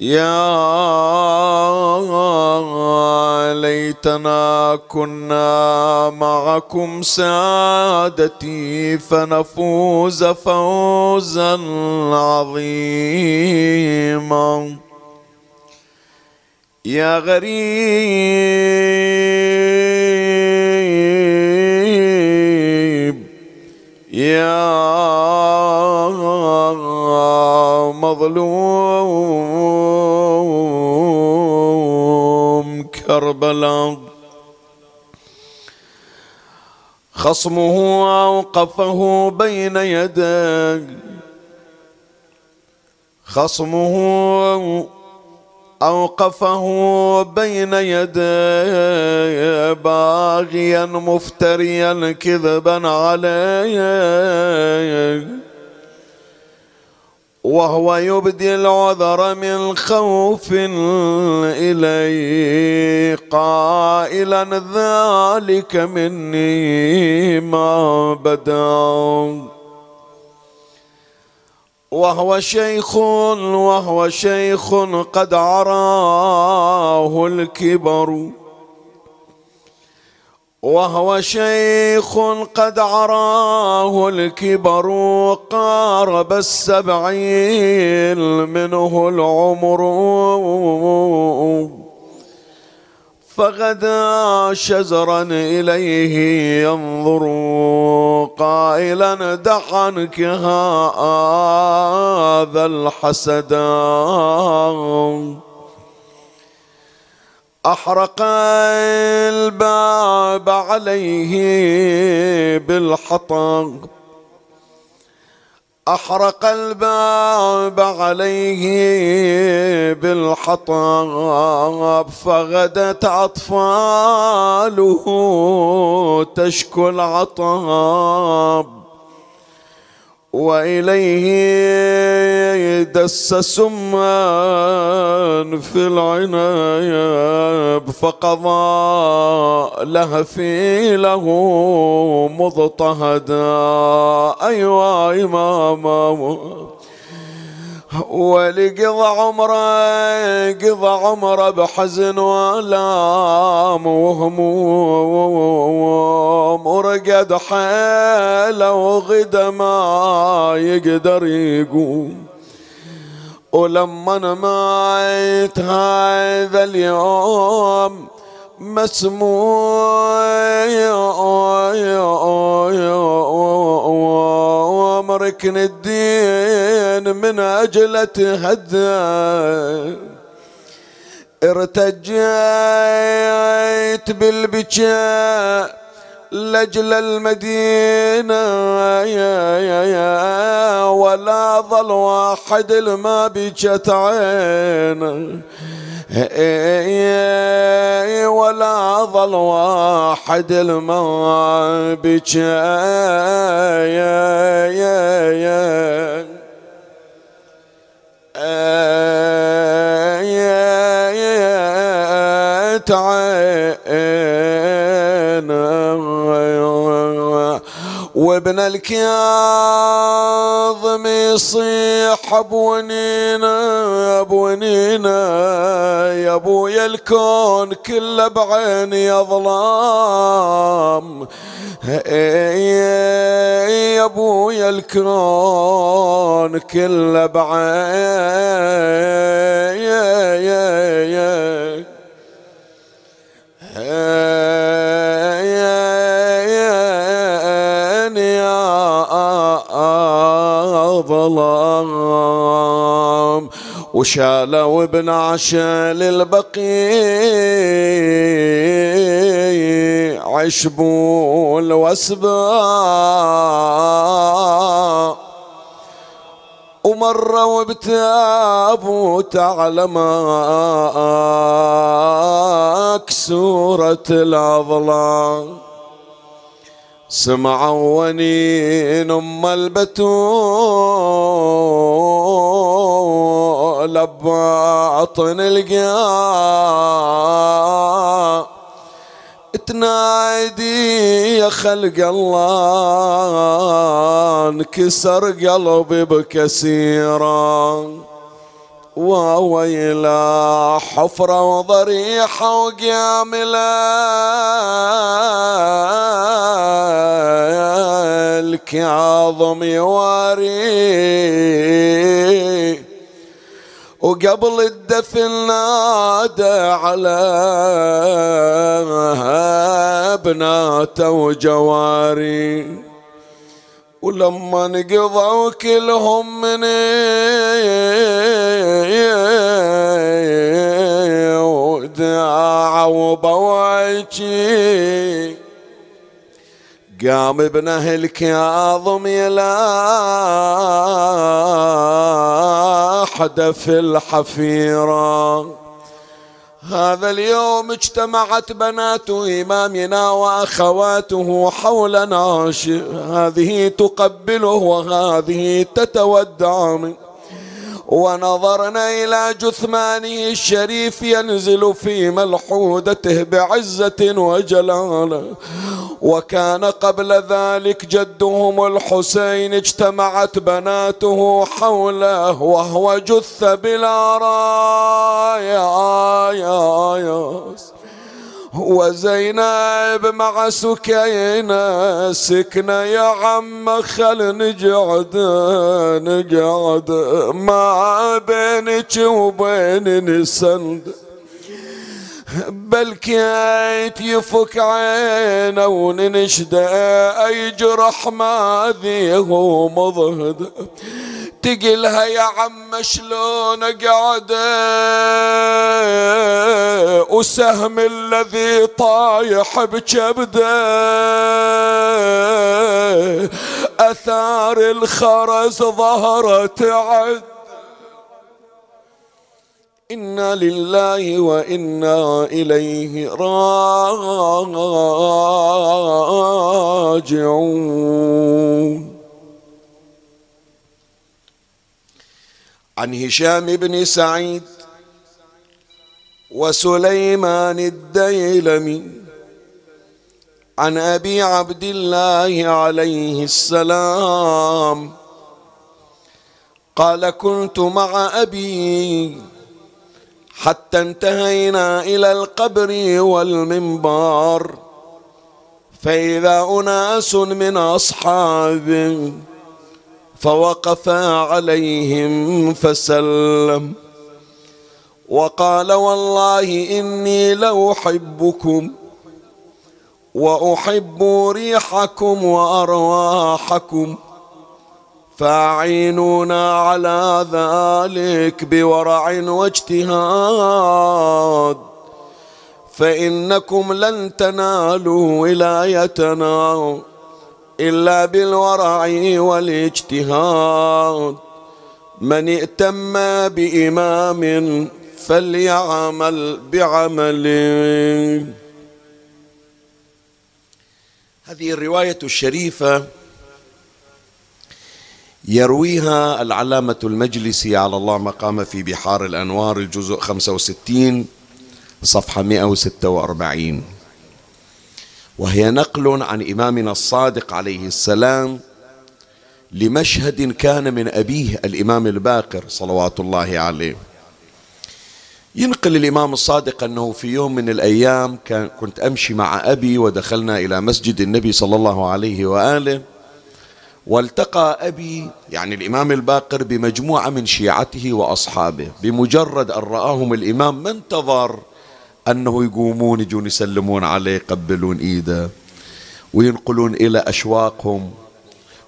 يا ليتنا كنا معكم سادتي فنفوز فوزا عظيما. يا غريب يا مظلوم كربلاء. خصمه اوقفه بين يديه خصمه أوقفه بين يديه باغيا مفتريا كذبا عليه. وهو يبدي العذر من خوف إليه. قائلا ذلك مني ما بدا وهو شيخ وهو شيخ قد عراه الكبر. وهو شيخ قد عراه الكبر قارب السبعين منه العمر. فغدا شزرا إليه ينظر. قائلا دع عنك هذا الحسدان أحرق الباب عليه بالحطب. أحرق الباب عليه بالحطب فغدت أطفاله تشكو العطب وإليه دس سما في العنايب فقضى لهفي له مضطهدا. أيوا إماما. ولقضى عمره قضى عمره بحزن وألام وهموم ورقد حيله وغدا ما يقدر يقوم. ولما مات هذا اليوم مسموم ركن الدين من أجل تهدى ارتجيت بالبكاء لجل المدينة يا يا يا ولا ظل واحد ما بكت عينه ولا ظل واحد يا يا دمعة عينه وابن الكاظم يصيح بونينا بونينا يا أبويا الكون كله بعيني ظلام. يا أبويا الكون كله بعيني ظلام وشالوا ابن عشال البقيع عشبول واسباع ومروا بتابوت على ماك سورة الأظلام. سمعوا ونين ام البتول بباطن القاع تنادي يا خلق الله انكسر قلبي بكسيره وويلا حفرة وضريحة وقيام الكاظم يواري. وقبل الدفن نادى على بناته وجواري. ولما نقضوا كلهم من وداعوا بواجي قام ابنه الكاظم يلا حدف الحفيره هذا اليوم اجتمعت بنات إمامنا وأخواته حول ناش هذه تقبله وهذه تتودع منه. ونظرنا إلى جثمانه الشريف ينزل في ملحودته بعزة وجلالة وكان قبل ذلك جدهم الحسين اجتمعت بناته حوله وهو جث بلا راية وزينب مع سكينة سكنة يا عم خل نقعد نقعد ما بينك وبين نسند. بل كيت يفك عينه وننشده أي جرح ما ذيه مضهد تقلها يا عم شلون قعد وسهم الذي طايح بكبده أثار الخرز ظهرت عد. إنا لله وإنا إليه راجعون. عن هشام بن سعيد وسليمان الديلمي عن أبي عبد الله عليه السلام قال كنت مع أبي حتى انتهينا إلى القبر والمنبر فإذا أناس من أصحابه فوقف عليهم فسلم. وقال والله إني لأحبكم وأحب ريحكم وأرواحكم فأعينونا على ذلك بورع واجتهاد فإنكم لن تنالوا ولايتنا. إلا بالورع والاجتهاد. من ائتم بإمام فليعمل بعمله هذه الرواية الشريفة يرويها العلامة المجلسي على الله مقام في بحار الأنوار الجزء 65 صفحة 146 وهي نقل عن إمامنا الصادق عليه السلام لمشهد كان من أبيه الإمام الباقر صلوات الله عليه. ينقل الإمام الصادق أنه في يوم من الأيام كان كنت أمشي مع أبي ودخلنا إلى مسجد النبي صلى الله عليه وآله والتقى أبي يعني الإمام الباقر بمجموعة من شيعته وأصحابه بمجرد أن رآهم الإمام ما انتظر أنه يقومون يجون يسلمون عليه يقبلون إيده وينقلون إلى أشواقهم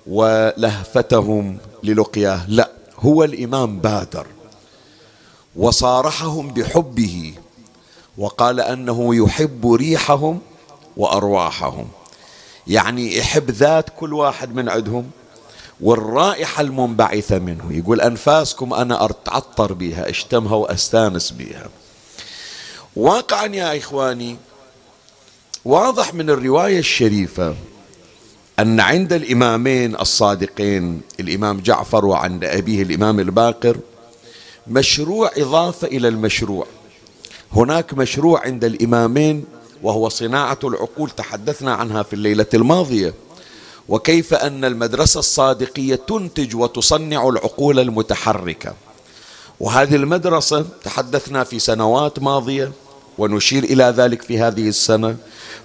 ولهفتهم للقياه. لا هو الإمام بادر. وصارحهم بحبه وقال أنه يحب ريحهم وأرواحهم. يعني يحب ذات كل واحد من عندهم والرائحة المنبعثة منه. يقول أنفاسكم أنا أتعطر بها أشتمها وأستانس بها. واقعا يا إخواني واضح من الرواية الشريفة أن عند الإمامين الصادقين الإمام جعفر وعند أبيه الإمام الباقر مشروع إضافة إلى المشروع. هناك مشروع عند الإمامين وهو صناعة العقول تحدثنا عنها في الليلة الماضية. وكيف أن المدرسة الصادقية تنتج وتصنع العقول المتحركة. وهذه المدرسة تحدثنا في سنوات ماضية ونشير إلى ذلك في هذه السنة.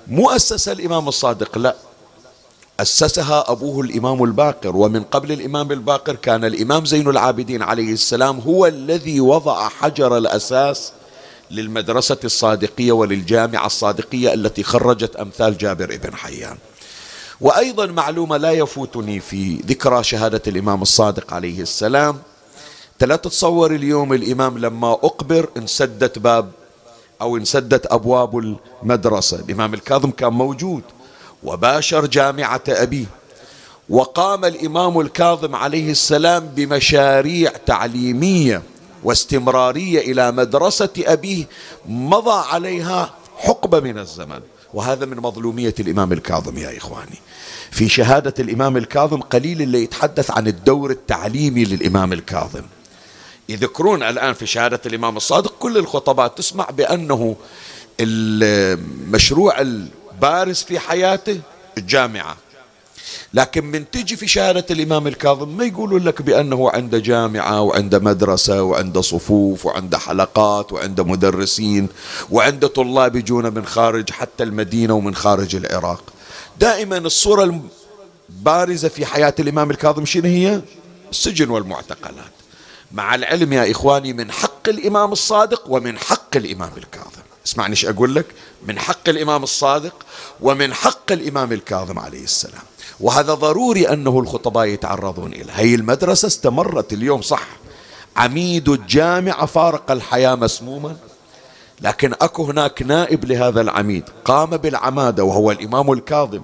مؤسسة الإمام الصادق لا. أسسها أبوه الإمام الباقر ومن قبل الإمام الباقر كان الإمام زين العابدين عليه السلام هو الذي وضع حجر الأساس للمدرسة الصادقية وللجامعة الصادقية التي خرجت أمثال جابر بن حيان. وأيضا معلومة لا يفوتني في ذكرى شهادة الإمام الصادق عليه السلام. لا تتصور اليوم الإمام لما أقبر انسدت باب أو انسدت أبواب المدرسة. الإمام الكاظم كان موجود وباشر جامعة أبيه. وقام الإمام الكاظم عليه السلام بمشاريع تعليمية واستمرارية إلى مدرسة أبيه مضى عليها حقبة من الزمن وهذا من مظلومية الإمام الكاظم يا إخواني. في شهادة الإمام الكاظم قليل اللي يتحدث عن الدور التعليمي للإمام الكاظم. يذكرون الآن في شهادة الإمام الصادق كل الخطباء تسمع بأنه المشروع البارز في حياته الجامعة لكن من تجي في شهادة الإمام الكاظم ما يقولوا لك بأنه عنده جامعة وعنده مدرسة وعنده صفوف وعنده حلقات وعنده مدرسين وعنده طلاب يجون من خارج حتى المدينة ومن خارج العراق. دائما الصورة البارزة في حياة الإمام الكاظم شنو هي؟ السجن والمعتقلات. مع العلم يا إخواني من حق الإمام الصادق ومن حق الإمام الكاظم. اسمعني إيش أقول لك؟ من حق الإمام الصادق ومن حق الإمام الكاظم عليه السلام. وهذا ضروري أنه الخطباء يتعرضون إليه. هي المدرسة استمرت اليوم صح؟ عميد الجامعة فارق الحياة مسموما. لكن أكو هناك نائب لهذا العميد. قام بالعمادة وهو الإمام الكاظم.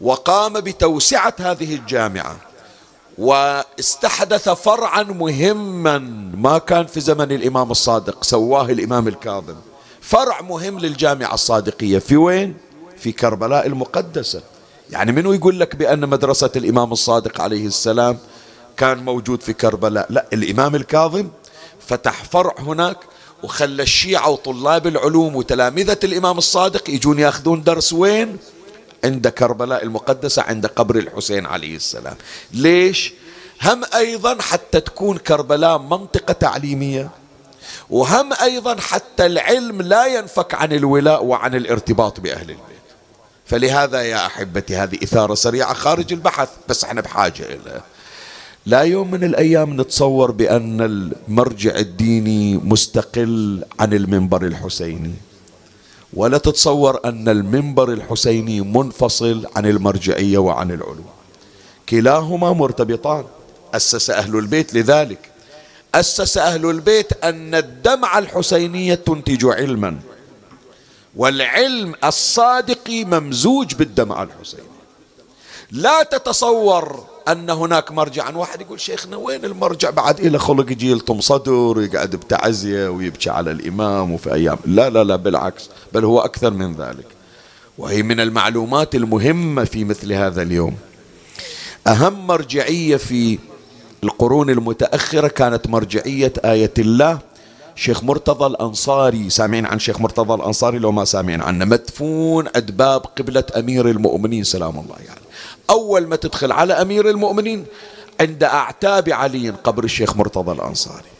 وقام بتوسعة هذه الجامعة. واستحدث فرعا مهما ما كان في زمن الإمام الصادق سواه الإمام الكاظم. فرع مهم للجامعة الصادقية. في وين؟ في كربلاء المقدسة. يعني منو يقول لك بأن مدرسة الإمام الصادق عليه السلام كان موجود في كربلاء؟ لا الإمام الكاظم فتح فرع هناك وخلى الشيعة وطلاب العلوم وتلامذة الإمام الصادق يجون ياخذون درس. وين؟ عند كربلاء المقدسة عند قبر الحسين عليه السلام. ليش؟ هم أيضا حتى تكون كربلاء منطقة تعليمية وهم أيضا حتى العلم لا ينفك عن الولاء وعن الارتباط بأهل البيت. فلهذا يا أحبتي هذه إثارة سريعة خارج البحث بس إحنا بحاجة إلى. لا يوم من الأيام نتصور بأن المرجع الديني مستقل عن المنبر الحسيني. ولا تتصور أن المنبر الحسيني منفصل عن المرجعية وعن العلوم. كلاهما مرتبطان. أسس أهل البيت لذلك. أسس أهل البيت أن الدمعة الحسينية تنتج علما. والعلم الصادق ممزوج بالدمعة الحسينية لا تتصور أن هناك مرجعا واحد يقول شيخنا وين المرجع؟ بعد إلى خلق يجي يلطم صدر ويقعد بتعزية ويبكي على الإمام وفي أيام. لا لا لا بالعكس. بل هو أكثر من ذلك. وهي من المعلومات المهمة في مثل هذا اليوم. أهم مرجعية في القرون المتأخرة كانت مرجعية آية الله. شيخ مرتضى الأنصاري سامعين عن شيخ مرتضى الأنصاري؟ لو ما سامعين عنه. مدفون عند باب قبلة أمير المؤمنين سلام الله يعني أول ما تدخل على أمير المؤمنين عند أعتاب علي قبر الشيخ مرتضى الأنصاري.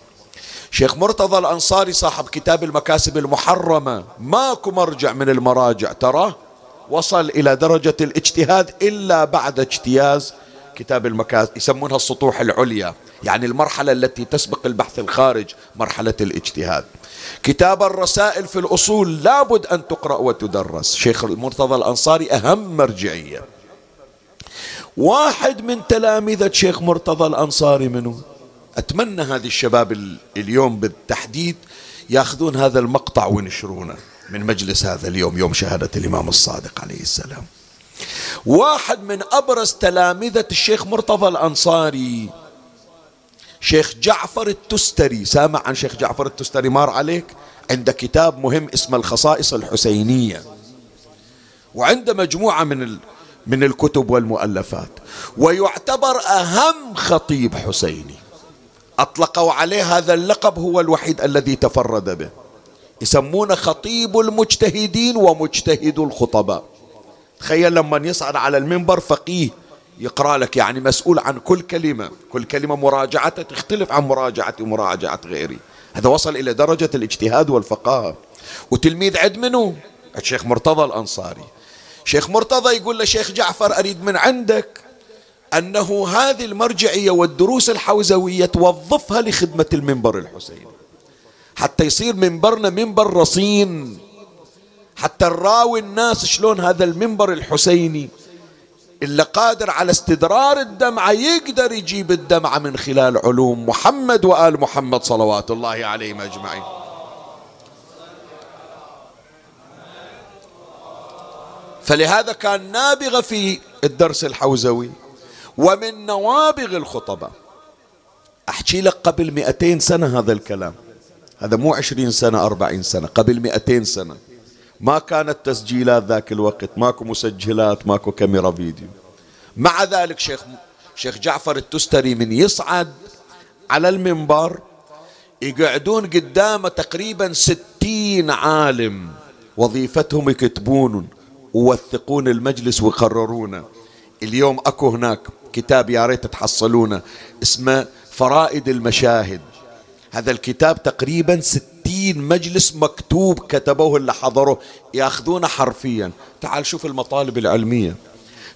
شيخ مرتضى الأنصاري صاحب كتاب المكاسب المحرمة ماكو مرجع من المراجع ترى وصل إلى درجة الاجتهاد إلا بعد اجتياز كتاب المكاسب يسمونها السطوح العليا يعني المرحلة التي تسبق البحث الخارج مرحلة الاجتهاد. كتاب الرسائل في الأصول لابد أن تقرأ وتدرس. شيخ المرتضى الأنصاري أهم مرجعية. واحد من تلامذة شيخ مرتضى الأنصاري منه. أتمنى هذه الشباب اليوم بالتحديد ياخذون هذا المقطع وينشرونه من مجلس هذا اليوم يوم شهادة الإمام الصادق عليه السلام. واحد من أبرز تلامذة الشيخ مرتضى الأنصاري شيخ جعفر التستري. سامع عن شيخ جعفر التستري مار عليك؟ عنده كتاب مهم اسمه الخصائص الحسينية. وعنده مجموعة من من الكتب والمؤلفات. ويعتبر أهم خطيب حسيني. أطلقوا عليه هذا اللقب هو الوحيد الذي تفرد به. يسمونه خطيب المجتهدين ومجتهد الخطباء. تخيل لما يصعد على المنبر فقيه يقرأ لك يعني مسؤول عن كل كلمة. كل كلمة مراجعته تختلف عن مراجعتي ومراجعة غيري. هذا وصل إلى درجة الاجتهاد والفقاهة. وتلميذ عد منه الشيخ مرتضى الأنصاري. شيخ مرتضى يقول لشيخ جعفر أريد من عندك أنه هذه المرجعية والدروس الحوزوية توظفها لخدمة المنبر الحسيني حتى يصير منبرنا منبر رصين. حتى نراوي الناس شلون هذا المنبر الحسيني اللي قادر على استدرار الدمعة يقدر يجيب الدمعة من خلال علوم محمد وآل محمد صلوات الله عليهم أجمعين. فلهذا كان نابغة في الدرس الحوزوي ومن نوابغ الخطباء. أحكي لك قبل مئتين سنة هذا الكلام. هذا مو عشرين سنة أربعين سنة قبل مئتين سنة. ما كانت تسجيلات ذاك الوقت ماكو مسجلات ماكو كاميرا فيديو. مع ذلك شيخ شيخ جعفر التستري من يصعد على المنبر يقعدون قدامه تقريبا ستين عالم. وظيفتهم يكتبون ووثقون المجلس ويقررونه اليوم أكو هناك كتاب يا ريت تحصلونه اسمه فرائد المشاهد. هذا الكتاب تقريبا ستين مجلس مكتوب كتبوه اللي حضروا ياخذونه حرفيا. تعال شوف المطالب العلمية.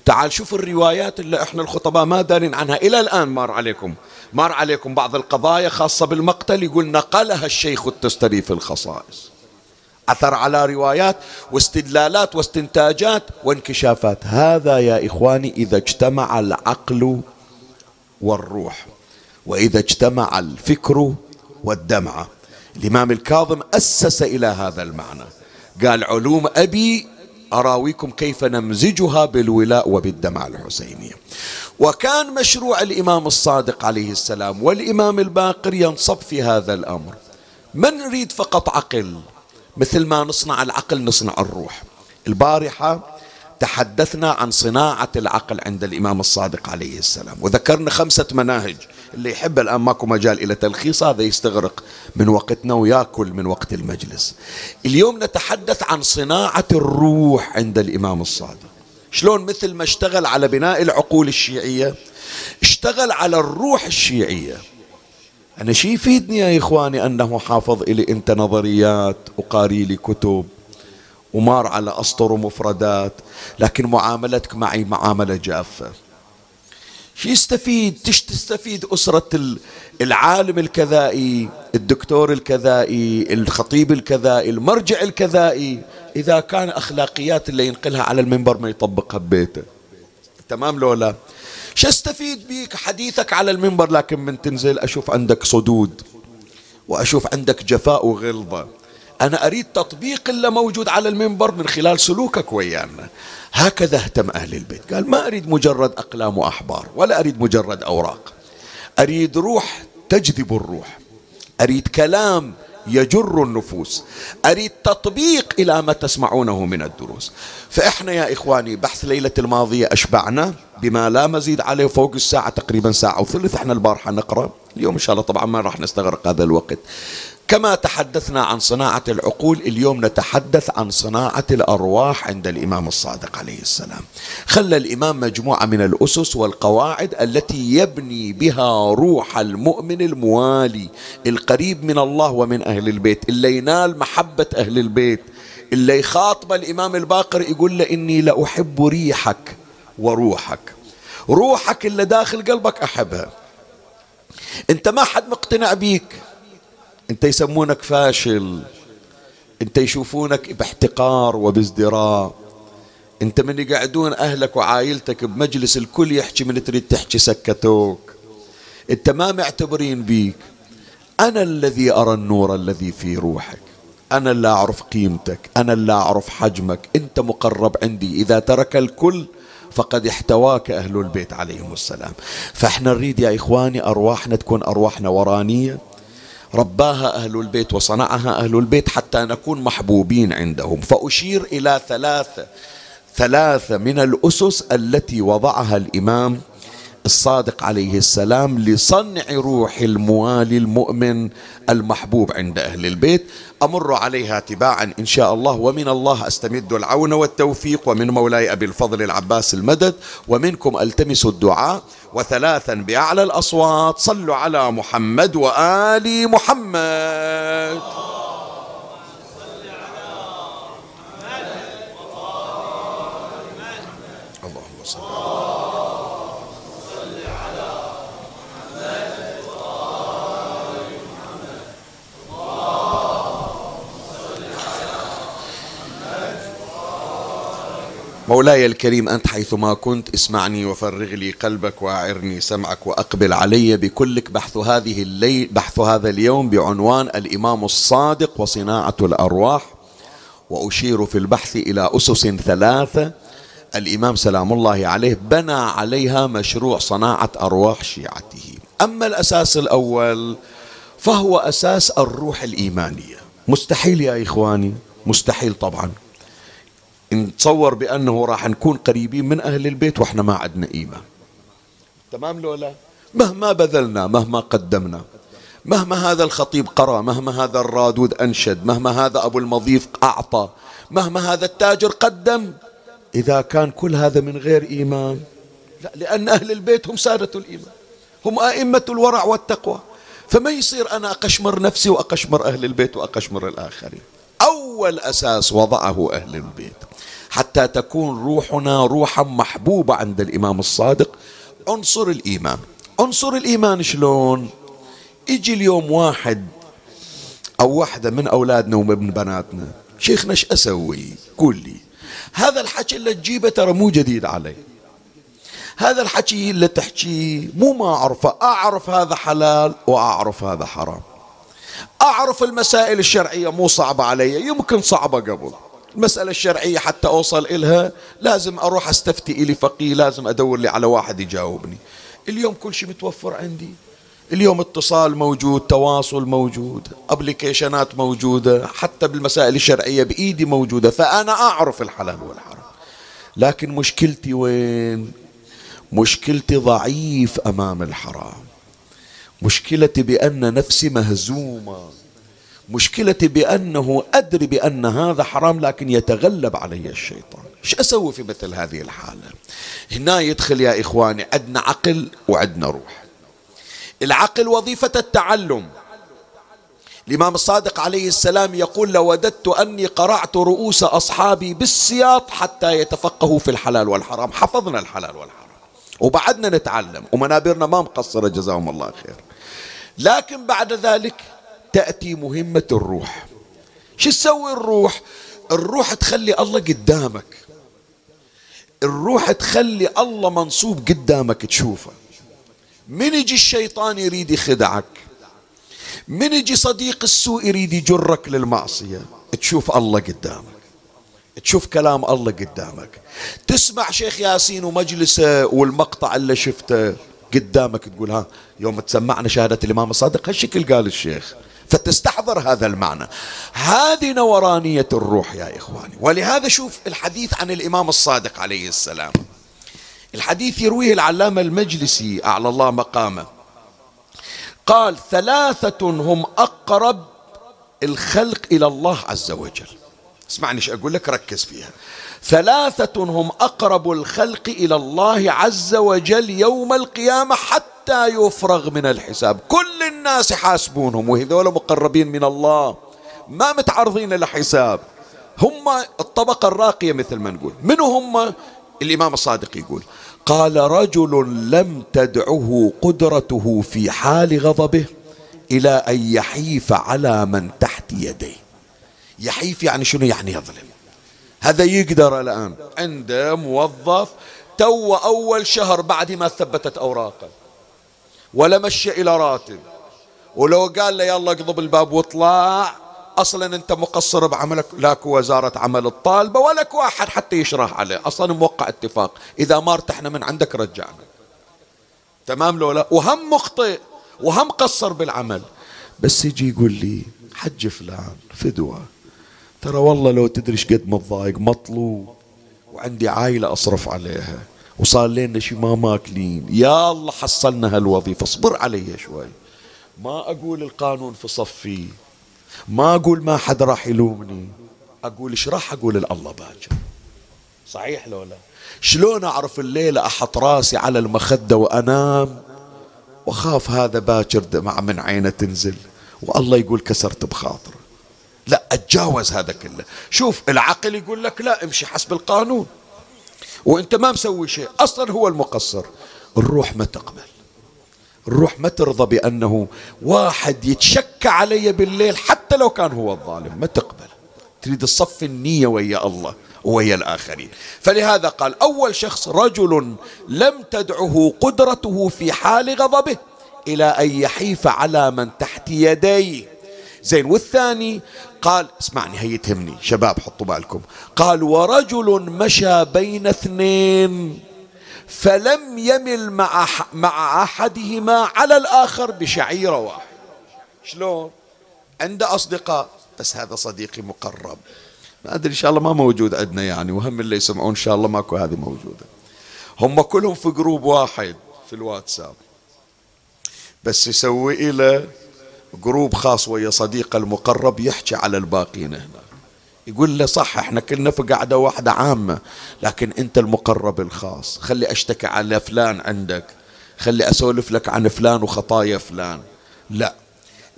تعال شوف الروايات اللي إحنا الخطباء ما دارين عنها. إلى الآن مار عليكم. مار عليكم بعض القضايا خاصة بالمقتل يقول نقلها الشيخ التستري في الخصائص. أثر على روايات واستدلالات واستنتاجات وانكشافات. هذا يا إخواني إذا اجتمع العقل والروح وإذا اجتمع الفكر والدمعة الإمام الكاظم أسس إلى هذا المعنى. قال علوم أبي أراويكم كيف نمزجها بالولاء وبالدمعة الحسينية وكان مشروع الإمام الصادق عليه السلام والإمام الباقر ينصب في هذا الأمر. من نريد فقط عقل؟ مثل ما نصنع العقل نصنع الروح. البارحة تحدثنا عن صناعة العقل عند الإمام الصادق عليه السلام. وذكرنا خمسة مناهج. اللي يحب الآن ماكو مجال إلى تلخيص هذا يستغرق من وقتنا ويأكل من وقت المجلس. اليوم نتحدث عن صناعة الروح عند الإمام الصادق. شلون مثل ما اشتغل على بناء العقول الشيعية اشتغل على الروح الشيعية. أنا شي يفيدني يا إخواني أنه حافظ إلي أنت نظريات وقاري لي كتب ومار على أسطر ومفردات لكن معاملتك معي معاملة جافة. شو يستفيد؟ تش تستفيد أسرة العالم الكذائي الدكتور الكذائي الخطيب الكذائي المرجع الكذائي إذا كان أخلاقيات اللي ينقلها على المنبر ما يطبقها ببيته. تمام لو لا؟ شو استفيد بيك حديثك على المنبر لكن من تنزل أشوف عندك صدود وأشوف عندك جفاء وغلظة. أنا أريد تطبيق اللي موجود على المنبر من خلال سلوكك ويانا. هكذا اهتم أهل البيت. قال ما أريد مجرد أقلام وأحبار ولا أريد مجرد أوراق. أريد روح تجذب الروح. أريد كلام يجر النفوس. أريد تطبيق إلى ما تسمعونه من الدروس. فإحنا يا إخواني بحث ليلة الماضية أشبعنا بما لا مزيد عليه فوق الساعة تقريبا ساعة وثلث إحنا البارحة نقرأ. اليوم إن شاء الله طبعا ما راح نستغرق هذا الوقت. كما تحدثنا عن صناعة العقول اليوم نتحدث عن صناعة الأرواح عند الإمام الصادق عليه السلام. خلى الإمام مجموعة من الأسس والقواعد التي يبني بها روح المؤمن الموالي القريب من الله ومن أهل البيت اللي ينال محبة أهل البيت اللي يخاطب الإمام الباقر يقول له إني لأحب ريحك وروحك. روحك اللي داخل قلبك أحبها. أنت ما حد مقتنع بيك. انت يسمونك فاشل انت يشوفونك باحتقار وبازدراء. انت من يقعدون أهلك وعائلتك بمجلس الكل يحكي من تريد تحكي سكتوك. انت ما معتبرين بيك. أنا الذي أرى النور الذي في روحك. أنا اللي أعرف قيمتك. أنا اللي أعرف حجمك. انت مقرب عندي. إذا ترك الكل فقد احتواك أهل البيت عليهم السلام. فإحنا نريد يا إخواني أرواحنا تكون أرواحنا ورانية. رباها أهل البيت وصنعها أهل البيت حتى نكون محبوبين عندهم. فأشير إلى ثلاثة ثلاثة من الأسس التي وضعها الإمام الصادق عليه السلام لصنع روح الموالي المؤمن المحبوب عند أهل البيت. أمر عليها تباعا إن شاء الله ومن الله أستمد العون والتوفيق ومن مولاي أبي الفضل العباس المدد ومنكم ألتمس الدعاء. وثلاثا بأعلى الأصوات صلوا على محمد وآل محمد. مولاي الكريم أنت حيثما كنت اسمعني وفرغ لي قلبك وأعرني سمعك وأقبل علي بكلك بحث هذه الليل بحث هذا اليوم بعنوان الإمام الصادق وصناعة الأرواح. وأشير في البحث إلى أسس ثلاثة الإمام سلام الله عليه بنى عليها مشروع صناعة أرواح شيعته. أما الأساس الأول فهو أساس الروح الإيمانية. مستحيل يا إخواني مستحيل طبعا. نتصور بأنه راح نكون قريبين من أهل البيت وإحنا ما عندنا إيمان. تمام لولا مهما بذلنا مهما قدمنا مهما هذا الخطيب قرأ مهما هذا الرادود أنشد مهما هذا أبو المضيف أعطى مهما هذا التاجر قدم إذا كان كل هذا من غير إيمان. لا لأن أهل البيت هم سادة الإيمان هم أئمة الورع والتقوى. فما يصير أنا أقشمر نفسي وأقشمر أهل البيت وأقشمر الآخرين؟ أول أساس وضعه أهل البيت. حتى تكون روحنا روحا محبوبة عند الإمام الصادق. عنصر الإيمان. عنصر الإيمان شلون؟ يجي اليوم واحد أو واحدة من أولادنا ومن بناتنا شيخنا إيش أسوي؟ قول لي هذا الحكي اللي تجيبه ترى مو جديد علي. هذا الحكي اللي تحكيه مو ما أعرفه أعرف هذا حلال وأعرف هذا حرام. أعرف المسائل الشرعية مو صعبة علي يمكن صعبة قبل. المسألة الشرعية حتى أوصل إلها لازم أروح أستفتي إلي فقيه لازم أدور لي على واحد يجاوبني. اليوم كل شيء متوفر عندي. اليوم اتصال موجود تواصل موجود ابليكيشنات موجودة حتى بالمسائل الشرعية بإيدي موجودة فأنا أعرف الحلال والحرام. لكن مشكلتي وين؟ مشكلتي ضعيف أمام الحرام. مشكلتي بأن نفسي مهزومة. مشكلتي بأنه أدري بأن هذا حرام لكن يتغلب علي الشيطان. إيش أسوي في مثل هذه الحالة؟ هنا يدخل يا إخواني عندنا عقل وعندنا روح. العقل وظيفة التعلم. الإمام الصادق عليه السلام يقول لوددت أني قرعت رؤوس أصحابي بالسياط حتى يتفقهوا في الحلال والحرام. حفظنا الحلال والحرام. وبعدنا نتعلم. ومنابرنا ما مقصرة جزاهم الله خير. لكن بعد ذلك تأتي مهمة الروح. شو تسوي الروح؟ الروح تخلي الله قدامك. الروح تخلي الله منصوب قدامك تشوفه. من يجي الشيطان يريد يخدعك؟ من يجي صديق السوء يريد يجرك للمعصية؟ تشوف الله قدامك. تشوف كلام الله قدامك. تسمع شيخ ياسين ومجلسه والمقطع اللي شفته قدامك تقول ها يوم تسمعنا شهادة الإمام الصادق هالشكل قال الشيخ. فتستحضر هذا المعنى. هذه نورانية الروح يا إخواني. ولهذا شوف الحديث عن الإمام الصادق عليه السلام. الحديث يرويه العلامة المجلسي أعلى الله مقامه. قال ثلاثة هم أقرب الخلق إلى الله عز وجل. اسمعني إيش أقول لك ركز فيها. ثلاثة هم أقرب الخلق إلى الله عز وجل يوم القيامة حتى يفرغ من الحساب. كل الناس يحاسبونهم وهذول مقربين من الله ما متعرضين لحساب. هم الطبقة الراقية مثل ما نقول. من هم؟ الإمام الصادق يقول قال رجل لم تدعه قدرته في حال غضبه إلى أن يحيف على من تحت يديه. يحيف يعني شنو يعني يظلم؟ هذا يقدر الآن. عنده موظف تو أول شهر بعد ما ثبتت أوراقه. ولا مشى إلى راتب. ولو قال له يلا اقضب الباب واطلع أصلا أنت مقصر بعملك. لاك وزارة عمل الطالبة ولك واحد حتى يشرح عليه. أصلا موقع اتفاق. إذا ما ارتحنا من عندك رجعنا. تمام لو لا؟ وهم مخطئ. وهم قصر بالعمل. بس يجي يقول لي حج فلان فدوة. ترى والله لو تدري إيش قد متضايق مطلوب. وعندي عائله أصرف عليها. وصار لنا شي ما ماكلين. يا الله حصلنا هالوظيفة. اصبر علي شوي. ما أقول القانون في صفي. ما أقول ما حد راح يلومني. أقول إيش راح أقول لله باكر. صحيح لو لا؟ شلون أعرف الليلة أحط راسي على المخدة وأنام؟ وخاف هذا باكر دمع من عينه تنزل. والله يقول كسرت بخاطره لا أتجاوز هذا كله. شوف العقل يقول لك لا امشي حسب القانون. وأنت ما مسوي شيء. أصلا هو المقصر. الروح ما تقبل. الروح ما ترضى بأنه واحد يتشكى علي بالليل حتى لو كان هو الظالم. ما تقبل. تريد الصف النية ويا الله ويا الآخرين. فلهذا قال أول شخص رجل لم تدعه قدرته في حال غضبه إلى أن يحيف على من تحت يديه. زين والثاني قال اسمعني هي تهمني شباب حطوا بالكم. قال ورجل مشى بين اثنين فلم يمل مع مع أحدهما على الآخر بشعيرة واحد شلون؟ عنده أصدقاء. بس هذا صديقي مقرب. ما أدري إن شاء الله ما موجود عندنا يعني وهم اللي يسمعون إن شاء الله ماكو هذه موجودة. هم كلهم في group واحد في الواتساب. بس يسوي له group خاص ويا صديقه المقرب يحكي على الباقين هنا. يقول له صح إحنا كلنا في قعده واحدة عامة لكن انت المقرب الخاص. خلي اشتكي على فلان عندك خلي اسولف لك عن فلان وخطايا فلان. لا.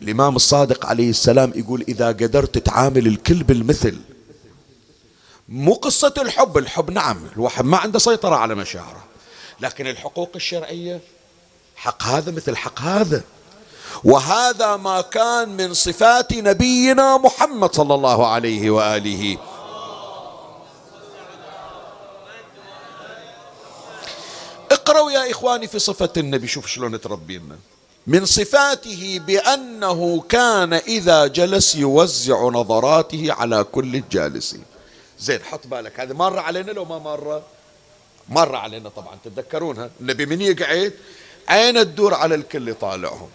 الإمام الصادق عليه السلام يقول إذا قدرت تعامل الكل بالمثل. مو قصة الحب الحب نعم الواحد ما عنده سيطرة على مشاعره. لكن الحقوق الشرعية حق هذا مثل حق هذا. وهذا ما كان من صفات نبينا محمد صلى الله عليه وآله. اقرأوا يا إخواني في صفة النبي شوف شلون تربينا. من صفاته بأنه كان إذا جلس يوزع نظراته على كل الجالسين زين حط بالك هذا مر علينا لو ما مر؟ مر علينا طبعا تتذكرونها النبي من يقعد؟ عين تدور على الكل يطالعهم.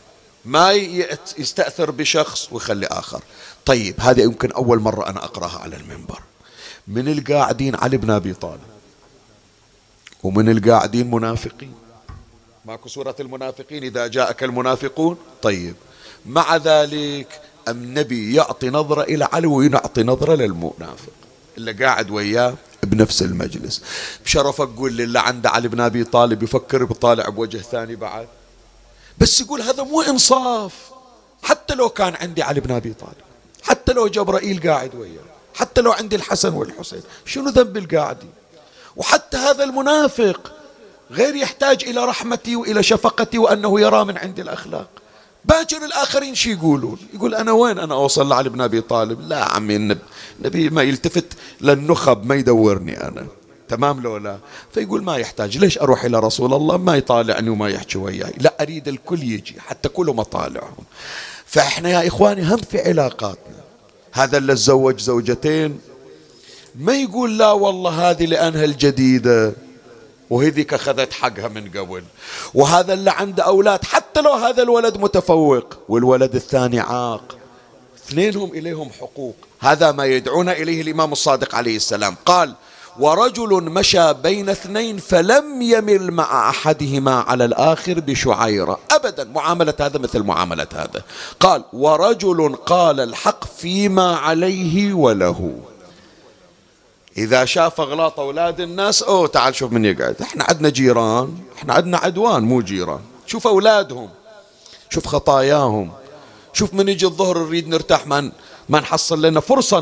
ما يستأثر بشخص ويخلي آخر. طيب هذا يمكن أول مرة أنا أقرأها على المنبر. من القاعدين علي بن أبي طالب؟ ومن القاعدين منافقين. ماكو سورة المنافقين إذا جاءك المنافقون؟ طيب. مع ذلك النبي يعطي نظرة إلى علي ويعطي نظرة للمنافق. اللي قاعد وياه بنفس المجلس. بشرفك قول للي عنده علي بن أبي طالب يفكر بطالع بوجه ثاني بعد. بس يقول هذا مو إنصاف. حتى لو كان عندي علي بن أبي طالب حتى لو جبرائيل قاعد وياه حتى لو عندي الحسن والحسين شنو ذنب القاعدين وحتى هذا المنافق غير يحتاج إلى رحمتي وإلى شفقتي وأنه يرى من عندي الأخلاق. باكر الآخرين شي يقولون؟ يقول أنا وين أنا أوصل لعلي بن أبي طالب؟ لا عمي النبي ما يلتفت للنخب ما يدورني أنا. تمام لو لا؟ فيقول ما يحتاج. ليش أروح إلى رسول الله؟ ما يطالعني وما يحكي وياي. لا أريد الكل يجي حتى كلهم أطالعهم فإحنا يا إخواني هم في علاقاتنا. هذا اللي تزوج زوجتين. ما يقول لا والله هذه لأنها الجديدة وهذيك أخذت حقها من قبل. وهذا اللي عنده أولاد حتى لو هذا الولد متفوق والولد الثاني عاق اثنينهم إليهم حقوق. هذا ما يدعون إليه الإمام الصادق عليه السلام. قال ورجل مشى بين اثنين فلم يمل مع أحدهما على الآخر بشعيرة. ابدا معاملة هذا مثل معاملة هذا. قال ورجل قال الحق فيما عليه وله. إذا شاف أغلاط أولاد الناس أوه تعال شوف من يقعد. إحنا عندنا جيران إحنا عندنا عدوان مو جيران. شوف أولادهم شوف خطاياهم. شوف من يجي الظهر نريد نرتاح ما ما نحصل لنا فرصة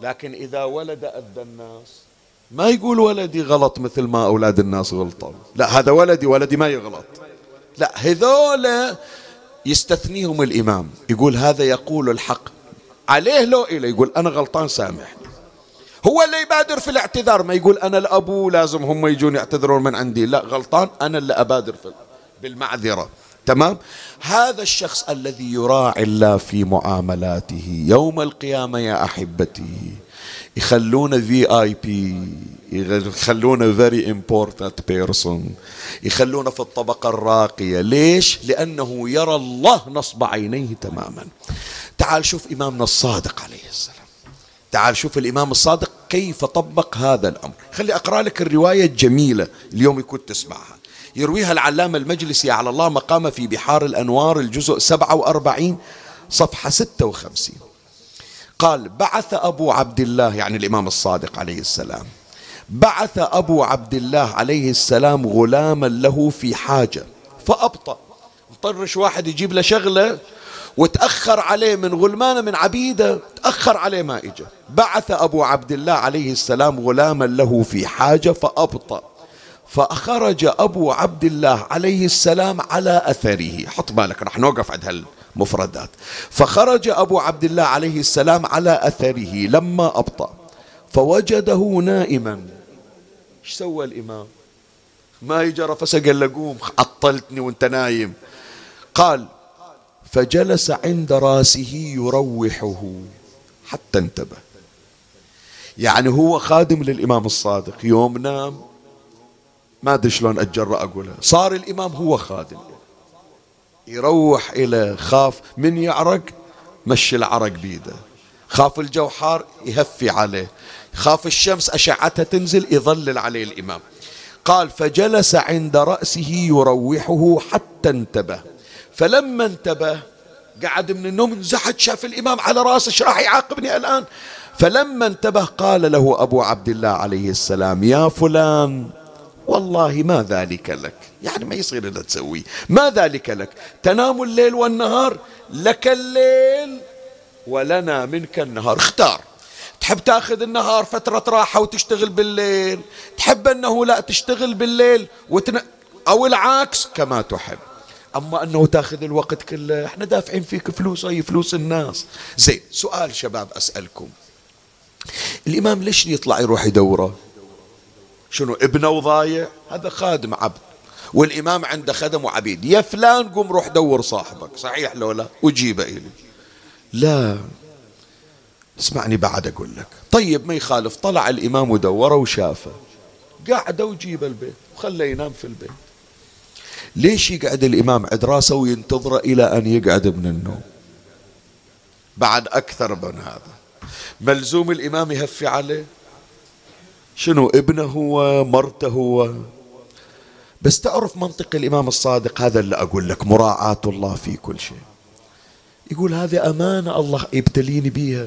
لكن إذا ولد أذى الناس ما يقول ولدي غلط مثل ما أولاد الناس غلطوا. لا هذا ولدي ولدي ما يغلط. لا هذول يستثنيهم الإمام. يقول هذا يقول الحق. عليه لو إليه يقول أنا غلطان سامحني هو اللي يبادر في الاعتذار ما يقول أنا الأبو لازم هم يجون يعتذرون من عندي. لا غلطان أنا اللي أبادر في بالمعذرة. تمام؟ هذا الشخص الذي يراعي الله في معاملاته يوم القيامة يا أحبتي. يخلونه VIP يخلونه very important person يخلونه في الطبقة الراقية. ليش؟ لأنه يرى الله نصب عينيه تماما. تعال شوف إمامنا الصادق عليه السلام. تعال شوف الإمام الصادق كيف طبق هذا الأمر. خلي أقرأ لك الرواية الجميلة اليوم يكون تسمعها. يرويها العلامة المجلسي على الله مقام في بحار الأنوار الجزء 47 صفحة 56 قال بعث أبو عبد الله يعني الإمام الصادق عليه السلام. بعث أبو عبد الله عليه السلام غلاما له في حاجة فأبطأ. طرش واحد يجيب له شغلة وتأخر عليه من غلمانة من عبيدة تأخر عليه ما إجا. بعث أبو عبد الله عليه السلام غلاما له في حاجة فأبطأ. فخرج أبو عبد الله عليه السلام على أثره. حط بالك رح نوقف عند هالمفردات. فخرج أبو عبد الله عليه السلام على أثره لما أبطأ. فوجده نائما. إيش سوى الإمام؟ ما يجرى فسقل لقوم عطلتني وأنت نايم. قال فجلس عند رأسه يروحه. حتى انتبه. يعني هو خادم للإمام الصادق. يوم نام ما أدري شلون أتجرأ أقولها. صار الإمام هو خادم. يروح إلى خاف من يعرق؟ مشي العرق بيده. خاف الجو حار يهفي عليه. خاف الشمس أشعتها تنزل يظلل عليه الإمام. قال فجلس عند رأسه يروحه حتى انتبه. فلما انتبه قعد من النوم انزحت شاف الإمام على رأسه إيش راح يعاقبني الآن؟ فلما انتبه قال له أبو عبد الله عليه السلام يا فلان والله ما ذلك لك. يعني ما يصير إذا تسوي. ما ذلك لك. تنام الليل والنهار لك الليل ولنا منك النهار. اختار. تحب تاخذ النهار فترة راحة وتشتغل بالليل. تحب أنه لا تشتغل بالليل وتن... أو العكس كما تحب. أما أنه تاخذ الوقت كله إحنا دافعين فيك فلوس أي فلوس الناس. زين سؤال شباب أسألكم. الإمام ليش يطلع يروح يدوره؟ شنو ابنه وضايع؟ هذا خادم عبد. والإمام عنده خدم وعبيد. يا فلان قوم روح دور صاحبك. صحيح لو لا؟ وجيبه إلي. لا. اسمعني بعد أقول لك. طيب ما يخالف. طلع الإمام ودوره وشافه. قعده وجيب البيت. وخليه ينام في البيت. ليش يقعد الإمام عند راسه وينتظره إلى أن يقعد من النوم؟ بعد أكثر من هذا. ملزوم الإمام يهفي عليه؟ شنو ابنه هو مرته هو؟ بس تعرف منطق الإمام الصادق هذا اللي أقول لك مراعاة الله في كل شيء. يقول هذه أمانة الله يبتليني بيها.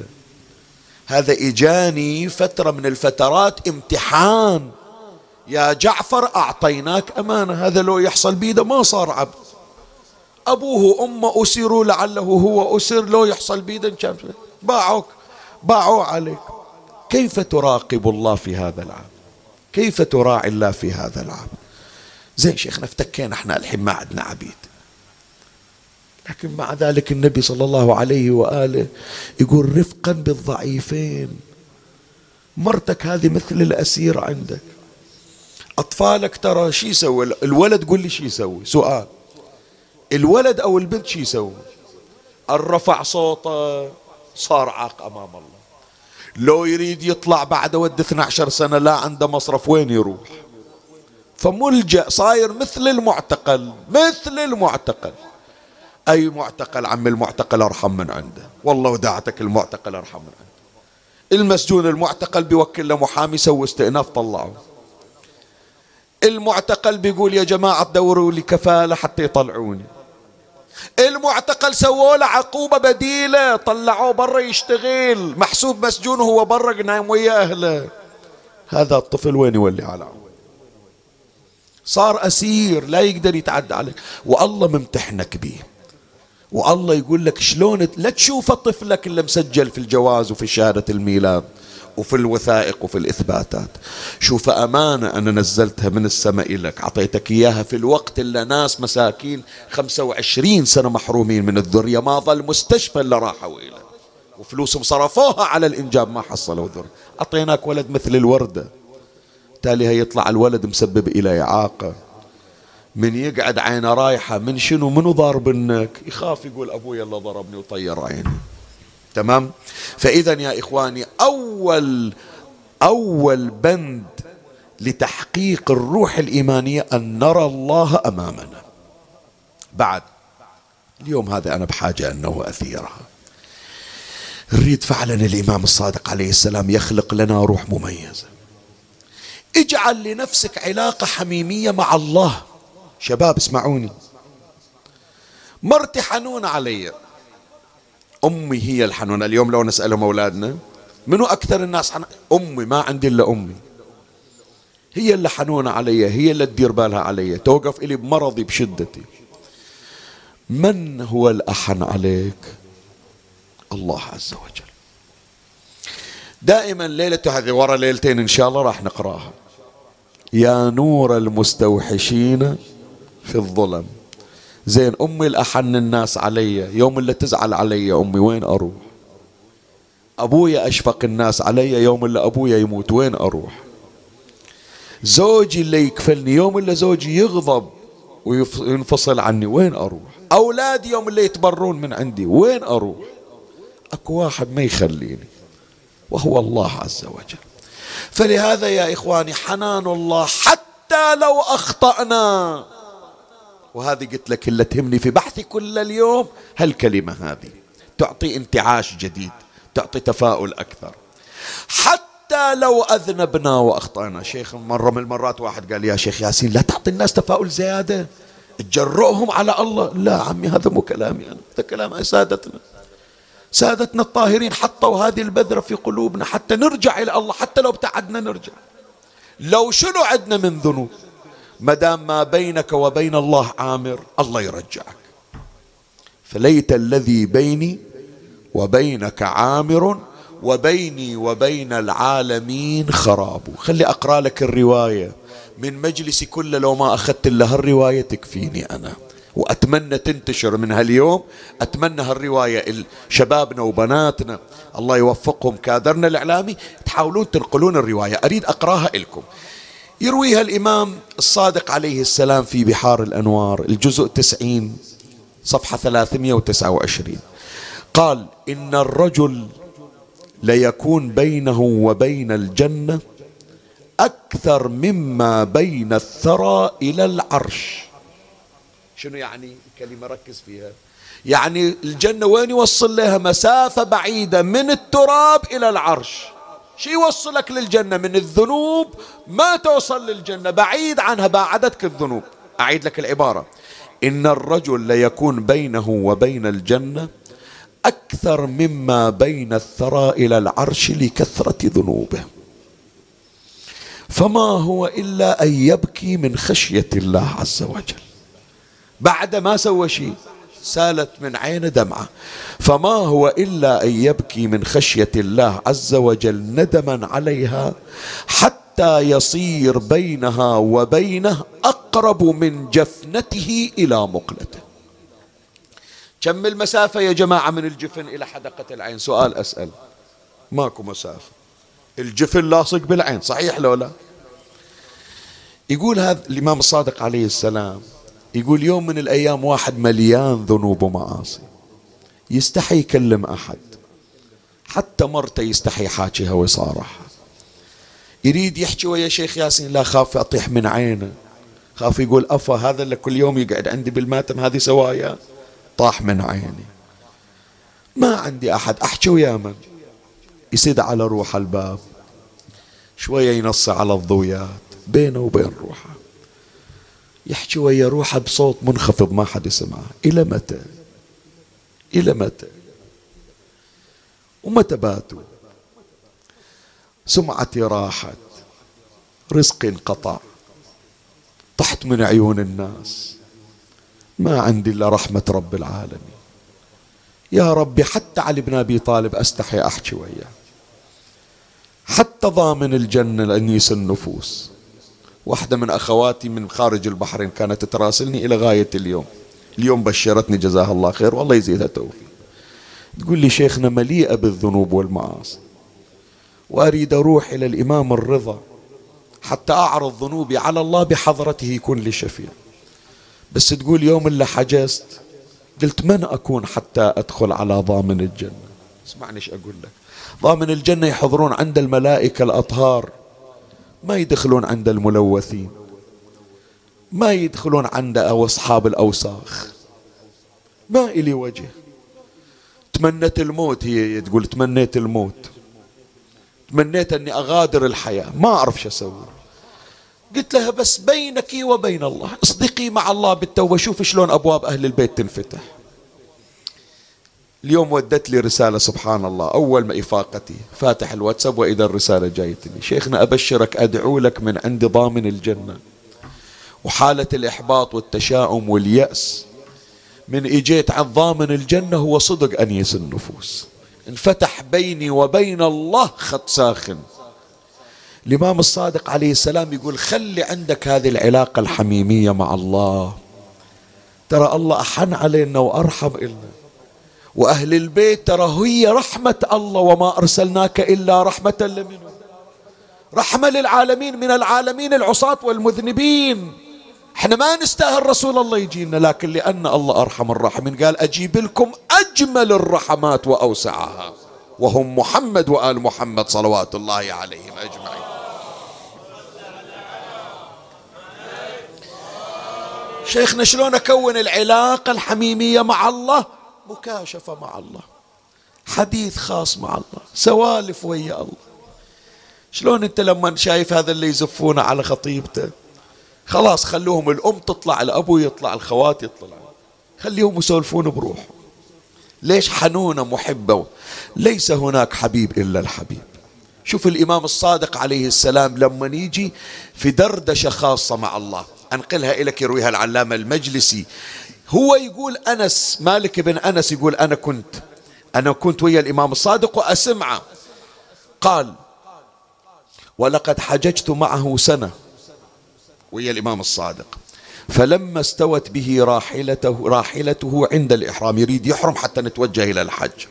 هذا إجاني فترة من الفترات امتحان. يا جعفر أعطيناك أمانة هذا لو يحصل بيده ما صار عبد. أبوه وأمه أسروا لعله هو أسر لو يحصل بيده باعوك باعوا عليك. كيف تراقب الله في هذا العام؟ كيف تراعي الله في هذا العام؟ زين شيخنا افتكينا إحنا الحين ما عندنا عبيد. لكن مع ذلك النبي صلى الله عليه وآله يقول رفقا بالضعيفين. مرتك هذه مثل الأسير عندك. أطفالك ترى شو يسوي؟ الولد قول لي شو يسوي؟ سؤال. الولد أو البنت شو يسوي؟ الرفع صوته صار عاق أمام الله. لو يريد يطلع بعد ود 12 سنة لا عنده مصرف. وين يروح؟ فملجأ صاير مثل المعتقل مثل المعتقل. أي معتقل؟ عم المعتقل أرحم من عنده. والله وداعتك المعتقل أرحم من عنده. المسجون المعتقل بيوكل له محامي سوي استئناف طلعه. المعتقل بيقول يا جماعة دوروا لي كفالة حتى يطلعوني. المعتقل سووا له عقوبة بديلة طلعوه برا يشتغل. محسوب مسجون وهو برا نايم ويا أهله. هذا الطفل وين يولي على عمره صار أسير لا يقدر يتعدى عليك. والله ممتحنك به والله يقول لك شلون لا تشوف طفلك اللي مسجل في الجواز وفي شهادة الميلاد. وفي الوثائق وفي الإثباتات. شوف أمانة أنا نزلتها من السماء لك. أعطيتك إياها في الوقت اللي ناس مساكين 25 سنة محرومين من الذرية. ما ظل مستشفى اللي راحوا إليه وفلوسهم صرفوها على الإنجاب ما حصلوا ذرية. أعطيناك ولد مثل الوردة. تالي هيطلع الولد مسبب إلى إعاقة. من يقعد عينه رايحة من شنو؟ منو ضاربنك يخاف يقول أبوي اللي ضربني وطير عيني. تمام؟ فإذا يا إخواني أول أول بند لتحقيق الروح الإيمانية أن نرى الله أمامنا. بعد اليوم هذا أنا بحاجة أنه أثيرها. نريد فعلا الإمام الصادق عليه السلام يخلق لنا روح مميزة. اجعل لنفسك علاقة حميمية مع الله. شباب اسمعوني. مرتي حنونة علي. أمي هي الحنونة. اليوم لو نسألهم أولادنا منو أكثر الناس حنونة أمي ما عندي إلا أمي. هي اللي حنونة علي هي اللي تدير بالها علي توقف إلي بمرضي بشدتي. من هو الأحن عليك؟ الله عز وجل. دائما ليلة هذه ورا ليلتين إن شاء الله راح نقراها. يا نور المستوحشين في الظلم. زين أمي الأحن الناس علي يوم اللي تزعل علي أمي وين أروح؟ أبويا أشفق الناس علي يوم اللي أبويا يموت وين أروح؟ زوجي اللي يكفلني يوم اللي زوجي يغضب وينفصل عني وين أروح؟ أولادي يوم اللي يتبرون من عندي وين أروح؟ أكو واحد ما يخليني وهو الله عز وجل. فلهذا يا إخواني حنان الله حتى لو أخطأنا. وهذه قلت لك اللي تهمني في بحثي كل اليوم هالكلمة هذه تعطي انتعاش جديد تعطي تفاؤل أكثر. حتى لو أذنبنا وأخطأنا شيخ مرة من المرات واحد قال يا شيخ ياسين لا تعطي الناس تفاؤل زيادة تجرؤهم على الله. لا عمي هذا مو كلامي أنا هذا كلام سادتنا. سادتنا الطاهرين حطوا هذه البذرة في قلوبنا حتى نرجع إلى الله حتى لو ابتعدنا نرجع. لو شنو عندنا من ذنوب؟ ما دام ما بينك وبين الله عامر الله يرجعك. فليت الذي بيني وبينك عامر وبيني وبين العالمين خراب. خلي أقرأ لك الرواية. من مجلسي كله لو ما أخذت إلا هالرواية تكفيني أنا. وأتمنى تنتشر من هاليوم. أتمنى هالرواية شبابنا وبناتنا. الله يوفقهم. كادرنا الإعلامي. تحاولون تنقلون الرواية. أريد أقرأها لكم يرويها الإمام الصادق عليه السلام في بحار الأنوار الجزء تسعين صفحة ثلاثمية وتسعة وعشرين. قال إن الرجل ليكون بينه وبين الجنة أكثر مما بين الثرى إلى العرش. شنو يعني كلمة ركز فيها. يعني الجنة وين يوصل لها؟ مسافة بعيدة من التراب إلى العرش. شي يوصلك للجنة من الذنوب؟ ما توصل للجنة بعيد عنها باعدتك الذنوب. أعيد لك العبارة. إن الرجل ليكون بينه وبين الجنة أكثر مما بين الثرى إلى العرش لكثرة ذنوبه. فما هو إلا أن يبكي من خشية الله عز وجل. بعد ما سوى شيء. سالت من عين دمعة. فما هو إلا أن يبكي من خشية الله عز وجل ندما عليها حتى يصير بينها وبينه أقرب من جفنته إلى مقلته. كم المسافة يا جماعة من الجفن إلى حدقة العين؟ سؤال أسأل. ماكو مسافة. الجفن لاصق بالعين صحيح لو لا؟ يقول هذا الإمام الصادق عليه السلام يقول يوم من الأيام واحد مليان ذنوب ومعاصي. يستحي يكلم أحد. حتى مرته يستحي حاكيها ويصارحها. يريد يحكي ويا شيخ ياسين لا خاف أطيح من عينه. خاف يقول أفا هذا اللي كل يوم يقعد عندي بالماتم هذه سوايا. طاح من عيني. ما عندي أحد أحكي ويا من؟ يسد على روح الباب. شوية ينص على الضويات. بينه وبين روحه. يحكي ويا روحه بصوت منخفض ما حد يسمعه. إلى متى؟ إلى متى؟ ومتى باتوا؟ سمعتي راحت. رزقي انقطع. طحت من عيون الناس. ما عندي إلا رحمة رب العالمين. يا ربي حتى علي بن أبي طالب أستحي أحكي وياه. حتى ضامن الجنة لانيس النفوس واحدة من أخواتي من خارج البحرين كانت تراسلني إلى غاية اليوم. اليوم بشرتني جزاها الله خير والله يزيدها توفيق تقول لي شيخنا مليئة بالذنوب والمعاصي وأريد أروح إلى الإمام الرضا حتى أعرض ذنوبي على الله بحضرته يكون لي شفيع. بس تقول يوم اللي حجزت قلت من أكون حتى أدخل على ضامن الجنة؟ اسمعني إيش أقول لك. ضامن الجنة يحضرون عند الملائكة الأطهار. ما يدخلون عند الملوثين ما يدخلون عند أو أصحاب الأوساخ. ما إلي وجه. تمنت الموت هي تقول تمنيت الموت. تمنيت أني أغادر الحياة ما أعرف شو أسوي. قلت لها بس بينك وبين الله اصدقي مع الله بالتوبة شوف شلون أبواب أهل البيت تنفتح. اليوم ودت لي رسالة سبحان الله أول ما إفاقتي فاتح الواتساب وإذا الرسالة جايتني. شيخنا أبشرك أدعو لك من عند ضامن الجنة. وحالة الإحباط والتشاؤم واليأس من إجيت عن ضامن الجنة هو صدق أنيس النفوس. انفتح بيني وبين الله خط ساخن. الإمام الصادق عليه السلام يقول خلي عندك هذه العلاقة الحميمية مع الله. ترى الله أحن علينا وأرحم إلنا. وأهل البيت ترى هي رحمة الله وما أرسلناك إلا رحمة لمن رحمة للعالمين من العالمين العصاة والمذنبين. إحنا ما نستاهل رسول الله يجينا لكن لأن الله أرحم الراحمين. قال أجيب لكم أجمل الرحمات وأوسعها. وهم محمد وآل محمد صلوات الله عليهم أجمعين. شيخنا شلون أكون العلاقة الحميمية مع الله؟ مكاشفة مع الله. حديث خاص مع الله. سوالف ويا الله. شلون انت لما شايف هذا اللي يزفونه على خطيبته؟ خلاص خلوهم الأم تطلع الأبو يطلع الخوات يطلع خليهم يسولفون بروحهم. ليش حنونة محبة؟ ليس هناك حبيب إلا الحبيب. شوف الإمام الصادق عليه السلام لما يجي في دردشة خاصة مع الله. أنقلها إليك يرويها العلامة المجلسي. هو يقول أنس مالك بن أنس يقول أنا كنت أنا كنت ويا الإمام الصادق وأسمعه. قال ولقد حججت معه سنة ويا الإمام الصادق فلما استوت به راحلته راحلته عند الإحرام يريد يحرم حتى نتوجه إلى الحج.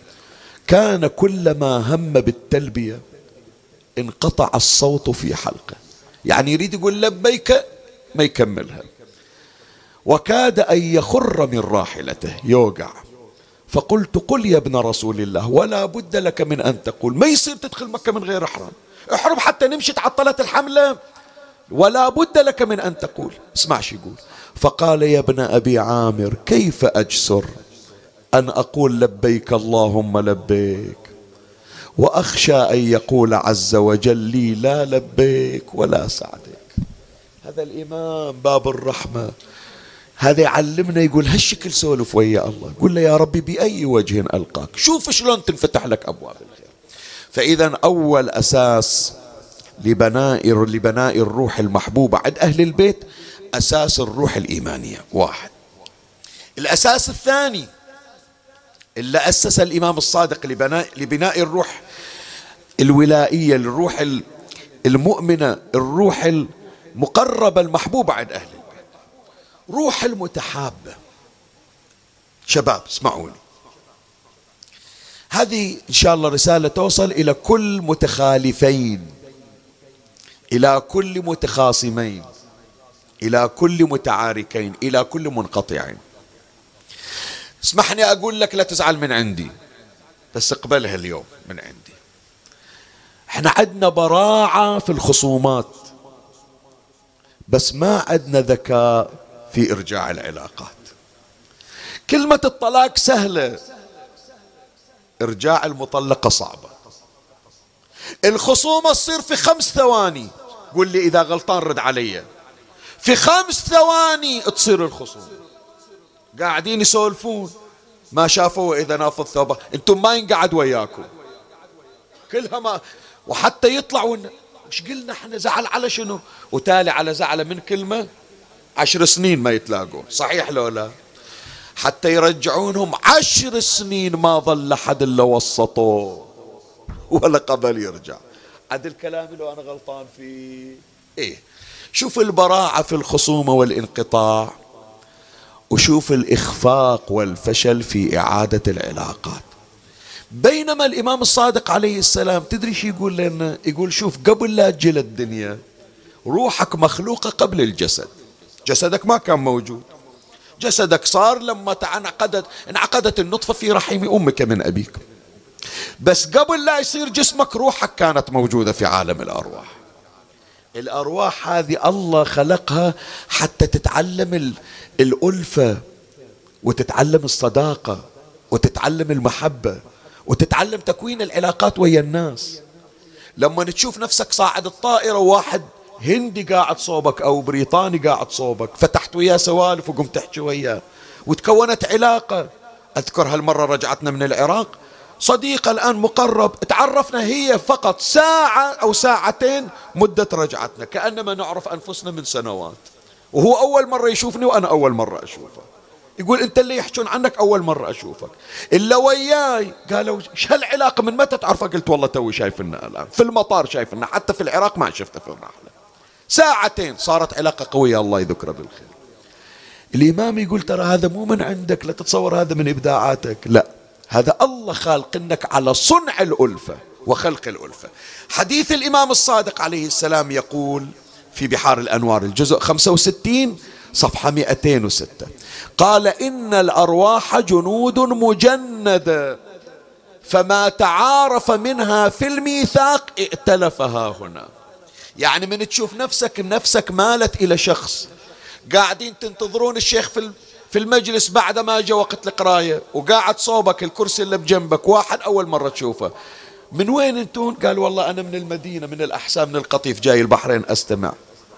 كان كلما هم بالتلبية انقطع الصوت في حلقه. يعني يريد يقول لبيك ما يكملها. وكاد أن يخر من راحلته. يوقع. فقلت قل يا ابن رسول الله ولا بد لك من أن تقول. ما يصير تدخل مكة من غير إحرام. احرم حتى نمشي تعطلت الحملة. ولا بد لك من أن تقول. اسمع شو يقول. فقال يا ابن أبي عامر كيف أجسر أن أقول لبيك اللهم لبيك؟ وأخشى أن يقول عز وجل لي لا لبيك ولا سعدك هذا الإمام باب الرحمة. هذا يعلمنا يقول هالشكل سولف ويا الله. قل له يا ربي بأي وجه ألقاك؟ شوف شلون تنفتح لك أبواب الخير. فإذا أول أساس لبناء لبناء الروح المحبوبة عند أهل البيت أساس الروح الإيمانية. واحد. الأساس الثاني اللي أسس الإمام الصادق لبناء, لبناء الروح الولائية الروح المؤمنة الروح المقربة المحبوبة عند أهل روح المتحابة شباب اسمعوني. هذه إن شاء الله رسالة توصل إلى كل متخالفين إلى كل متخاصمين إلى كل متعاركين إلى كل منقطعين. اسمحني أقول لك لا تزعل من عندي بس اقبلها اليوم من عندي. إحنا عندنا براعة في الخصومات بس ما عندنا ذكاء. في إرجاع العلاقات. كلمة الطلاق سهلة. إرجاع المطلقة صعبة. الخصومة تصير في خمس ثواني. قول لي إذا غلطان رد علي. في خمس ثواني تصير الخصومة. قاعدين يسولفون. ما شافوا إذا نافض ثوبه. أنتم ما ينقعد وياكم. كلها ما وحتى يطلعوا مش قلنا إحنا؟ زعل على شنو؟ وتالي على زعله من كلمة عشر سنين ما يتلاقون. صحيح لو لا؟ حتى يرجعونهم عشر سنين ما ظل أحد إلا وسطوه ولا قبل يرجع. عد الكلام لو أنا غلطان فيه. إيه. شوف البراعة في الخصومة والانقطاع وشوف الإخفاق والفشل في إعادة العلاقات. بينما الإمام الصادق عليه السلام تدري شو يقول لنا؟ يقول شوف قبل لا تجي الدنيا روحك مخلوقة قبل الجسد. جسدك ما كان موجود. جسدك صار لما انعقدت انعقدت النطفة في رحم أمك من أبيك. بس قبل لا يصير جسمك روحك كانت موجودة في عالم الأرواح. الأرواح هذه الله خلقها حتى تتعلم الألفة وتتعلم الصداقة وتتعلم المحبة وتتعلم تكوين العلاقات ويا الناس. لما تشوف نفسك صاعد الطائرة وواحد هندي قاعد صوبك أو بريطاني قاعد صوبك. فتحت وياه سوالف وقمت تحكي وياه. وتكونت علاقة. أذكر هالمرة رجعتنا من العراق. صديقة الآن مقرب. تعرفنا هي فقط ساعة أو ساعتين مدة رجعتنا. كأنما نعرف أنفسنا من سنوات. وهو أول مرة يشوفني وأنا أول مرة أشوفه. يقول أنت اللي يحجون عنك أول مرة أشوفك. إلا وياي. قالوا شو هالعلاقة؟ من متى تعرفها؟ قلت والله توي شايفنا الآن. في المطار شايفنا. حتى في العراق ما شفته في الرحلة. ساعتين. صارت علاقة قوية الله يذكره بالخير. الإمام يقول ترى هذا مو من عندك لا تتصور هذا من إبداعاتك. لا هذا الله خالقنك على صنع الألفة وخلق الألفة. حديث الإمام الصادق عليه السلام يقول في بحار الأنوار الجزء 65 صفحة 206 قال إن الأرواح جنود مجندة فما تعارف منها في الميثاق ائتلفها هنا. يعني من تشوف نفسك نفسك مالت إلى شخص. قاعدين تنتظرون الشيخ في في المجلس بعد ما جاء وقت القراية وقاعد صوبك الكرسي اللي بجنبك واحد أول مرة تشوفه. من وين انتون؟ قال والله أنا من المدينة من الأحساء من القطيف جاي البحرين أستمع.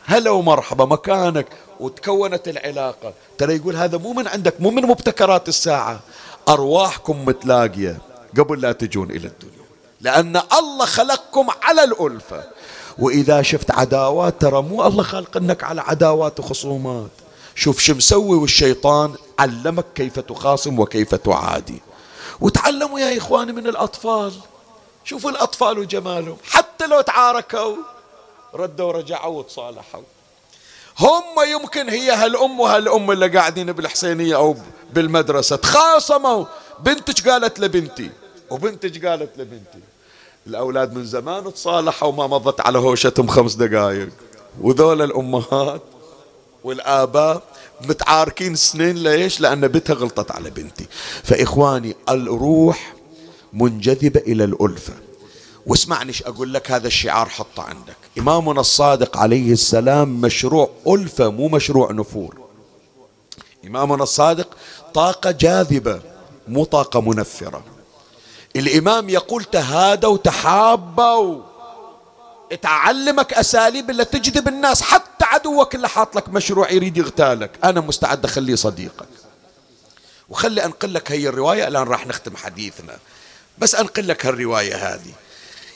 هلا ومرحبا مكانك. وتكونت العلاقة. ترى يقول هذا مو من عندك مو من مبتكرات الساعة. أرواحكم متلاقية قبل لا تجون إلى الدنيا. لأن الله خلقكم على الألفة. وإذا شفت عداوات ترى مو الله إنك على عداوات وخصومات. شوف شو مسوي والشيطان علمك كيف تخاصم وكيف تعادي. وتعلموا يا إخواني من الأطفال. شوفوا الأطفال وجمالهم. حتى لو تعاركوا ردوا ورجعوا وتصالحوا. هم يمكن هي هالأم وهالأم اللي قاعدين بالحسينية أو بالمدرسة تخاصموا. بنتك قالت لبنتي وبنتك قالت لبنتي. الأولاد من زمان تصالحوا وما مضت على هوشتهم خمس دقائق وذول الأمهات والآباء متعاركين سنين ليش؟ لأن بنتها غلطت على بنتي. فإخواني الروح منجذبة إلى الألفة. واسمعني أقول لك هذا الشعار حطه عندك. إمامنا الصادق عليه السلام مشروع ألفة مو مشروع نفور. إمامنا الصادق طاقة جاذبة مو طاقة منفرة. الإمام يقول تهادوا تحابوا. تعلمك أساليب اللي تجذب الناس حتى عدوك اللي حاط لك مشروع يريد يغتالك. أنا مستعد أخليه صديقك. وخلي أنقل لك هي الرواية الآن راح نختم حديثنا. بس أنقل لك هالرواية هذه.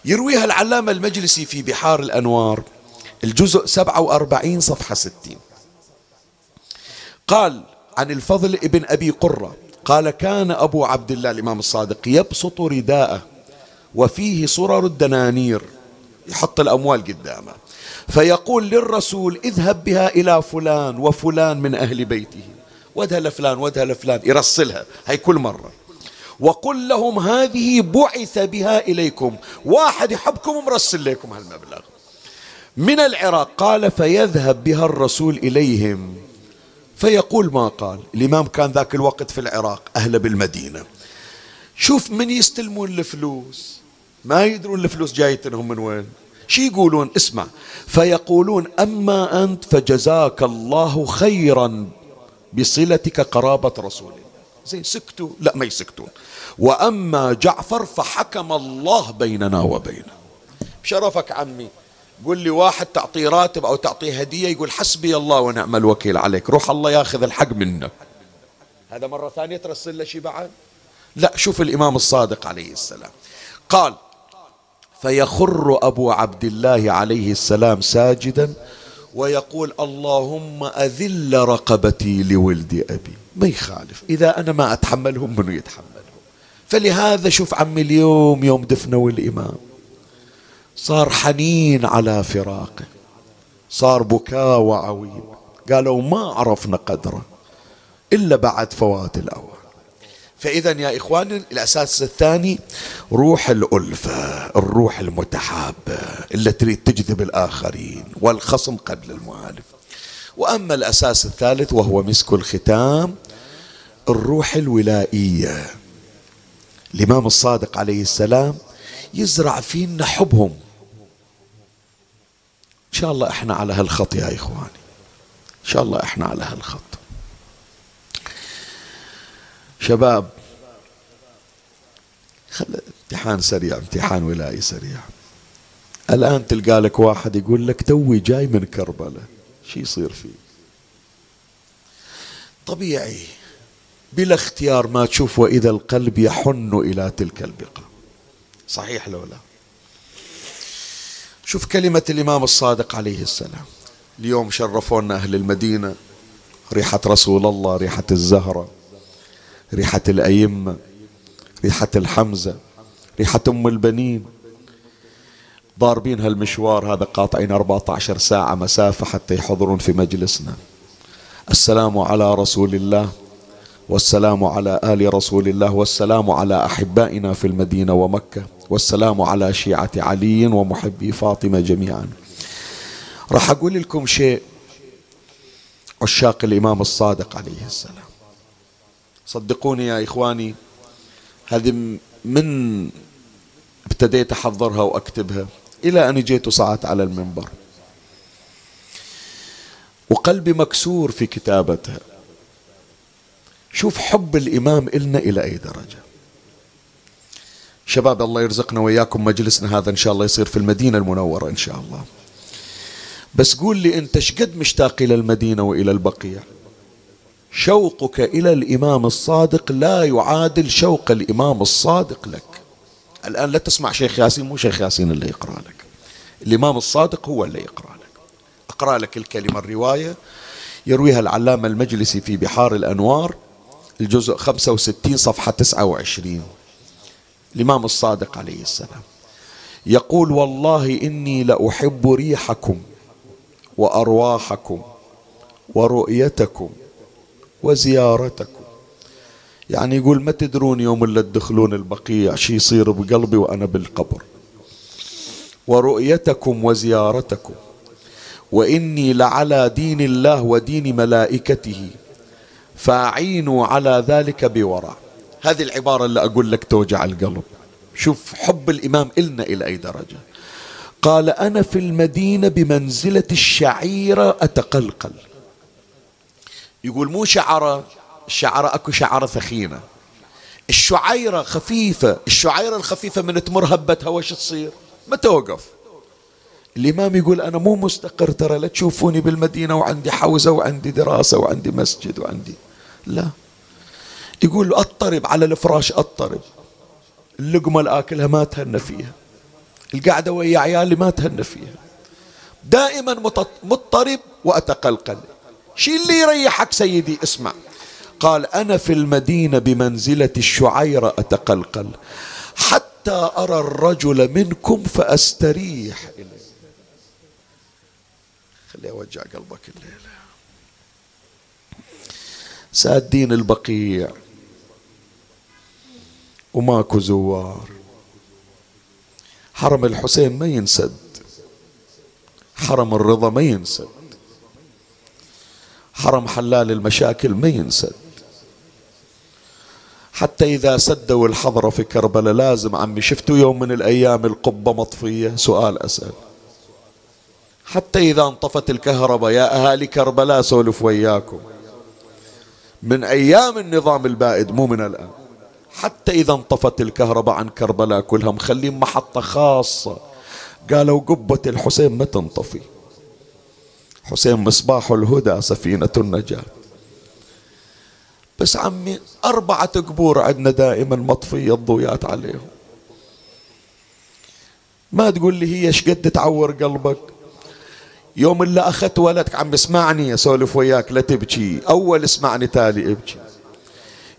يرويها العلامة المجلسي في بحار الأنوار الجزء 47 صفحة 60 قال عن الفضل ابن أبي قرة قال كان أبو عبد الله الإمام الصادق يبسط رداءه وفيه صرر الدنانير يحط الأموال قدامه فيقول للرسول اذهب بها إلى فلان وفلان من أهل بيته ودها لفلان ودها لفلان يرسلها هاي كل مرة وقل لهم هذه بعث بها إليكم واحد يحبكم ومرسل لكم هالمبلغ. من العراق قال فيذهب بها الرسول إليهم. فيقول ما قال. الإمام كان ذاك الوقت في العراق أهل بالمدينة. شوف من يستلمون الفلوس. ما يدرون الفلوس جايتهم من وين. شي يقولون؟ اسمع. فيقولون أما أنت فجزاك الله خيرا بصلتك قرابة رسول الله. زين سكتوا. لا ما يسكتون. وأما جعفر فحكم الله بيننا وبينه. بشرفك عمي. قول لي واحد تعطيه راتب أو تعطيه هدية يقول حسبي الله ونعم الوكيل عليك. روح الله ياخذ الحق منك. هذا مرة ثانية ترسل له شيء بعد؟ لا شوف الإمام الصادق عليه السلام. قال فيخر أبو عبد الله عليه السلام ساجدا ويقول اللهم أذل رقبتي لولد أبي. ما يخالف. إذا أنا ما أتحملهم منو يتحملهم؟ فلهذا شوف عمي اليوم يوم دفنوا الإمام. صار حنين على فراقه صار بكاء وعويل. قالوا ما عرفنا قدره إلا بعد فوات الأوان فإذا يا إخواني الأساس الثاني روح الألفة الروح المتحابة اللي تريد تجذب الآخرين والخصم قبل المؤالف وأما الأساس الثالث وهو مسك الختام الروح الولائية. الإمام الصادق عليه السلام يزرع فينا حبهم. إن شاء الله إحنا على هالخط يا إخواني. إن شاء الله إحنا على هالخط. شباب خل امتحان سريع امتحان ولائي سريع. الآن تلقى لك واحد يقول لك توي جاي من كربلاء. شو يصير فيه؟ طبيعي. بلا اختيار ما تشوف وإذا القلب يحن إلى تلك البقعة صحيح لو لا؟ شوف كلمة الإمام الصادق عليه السلام. اليوم شرفونا أهل المدينة ريحة رسول الله ريحة الزهرة ريحة الأئمة ريحة الحمزة ريحة أم البنين. ضاربين هالمشوار هذا قاطعين 14 ساعة مسافة حتى يحضرون في مجلسنا. السلام على رسول الله والسلام على آل رسول الله والسلام على أحبائنا في المدينة ومكة. والسلام على شيعة علي ومحبي فاطمة جميعا. راح أقول لكم شيء عشاق الإمام الصادق عليه السلام. صدقوني يا إخواني هذه من ابتديت أحضرها وأكتبها إلى أن جيت وصعدت على المنبر. وقلبي مكسور في كتابتها. شوف حب الإمام إلنا إلى أي درجة. شباب الله يرزقنا وإياكم مجلسنا هذا إن شاء الله يصير في المدينة المنورة إن شاء الله. بس قول لي أنت شقد مشتاق إلى المدينة وإلى البقيع شوقك إلى الإمام الصادق لا يعادل شوق الإمام الصادق لك. الآن لا تسمع شيخ ياسين مو شيخ ياسين اللي يقرأ لك. الإمام الصادق هو اللي يقرأ لك. أقرأ لك الكلمة الرواية يرويها العلامة المجلسي في بحار الأنوار الجزء 65 صفحة 29 الإمام الصادق عليه السلام. يقول والله إني لأحب ريحكم وأرواحكم ورؤيتكم وزيارتكم. يعني يقول ما تدرون يوم اللي تدخلون البقيع شي يصير بقلبي وأنا بالقبر. ورؤيتكم وزيارتكم. وإني لعلى دين الله ودين ملائكته. فأعينوا على ذلك بورع. هذه العبارة اللي أقول لك توجع القلب. شوف حب الإمام إلنا إلى أي درجة. قال أنا في المدينة بمنزلة الشعيرة أتقلقل. يقول مو شعرة الشعرة أكو شعرة ثخينة الشعيرة خفيفة الشعيرة الخفيفة من تمر هبتها وش تصير؟ ما توقف. الإمام يقول أنا مو مستقر ترى لا تشوفوني بالمدينة وعندي حوزة وعندي دراسة وعندي مسجد وعندي. لا. يقول أضطرب على الفراش أضطرب. اللقمة الآكلها ما تهنى فيها. القعدة ويا عيالي ما تهنى فيها. دائما مضطرب وأتقلقل. شي اللي يريحك سيدي؟ اسمع. قال أنا في المدينة بمنزلة الشعيرة أتقلقل. حتى أرى الرجل منكم فأستريح إليه. أوجع قلبك الليلة. سادين البقيع. وماكو زوار. حرم الحسين ما ينسد. حرم الرضا ما ينسد. حرم حلال المشاكل ما ينسد. حتى إذا سدوا الحضرة في كربلاء لازم عمي شفتوا يوم من الأيام القبة مطفية؟ سؤال أسأل. حتى إذا انطفت الكهرباء يا أهالي كربلاء سولف وياكم. من أيام النظام البائد مو من الآن. حتى إذا انطفت الكهرباء عن كربلاء كلها مخلين محطة خاصة. قالوا قبة الحسين ما تنطفي. حسين مصباح الهدى سفينة النجاة. بس عمي أربعة قبور عندنا دائما مطفية الضويات عليهم. ما تقول لي هي شقد تعور قلبك؟ يوم اللي أخذت ولدك عم اسمعني أسولف وياك لا تبكي. أول اسمعني تالي ابكي.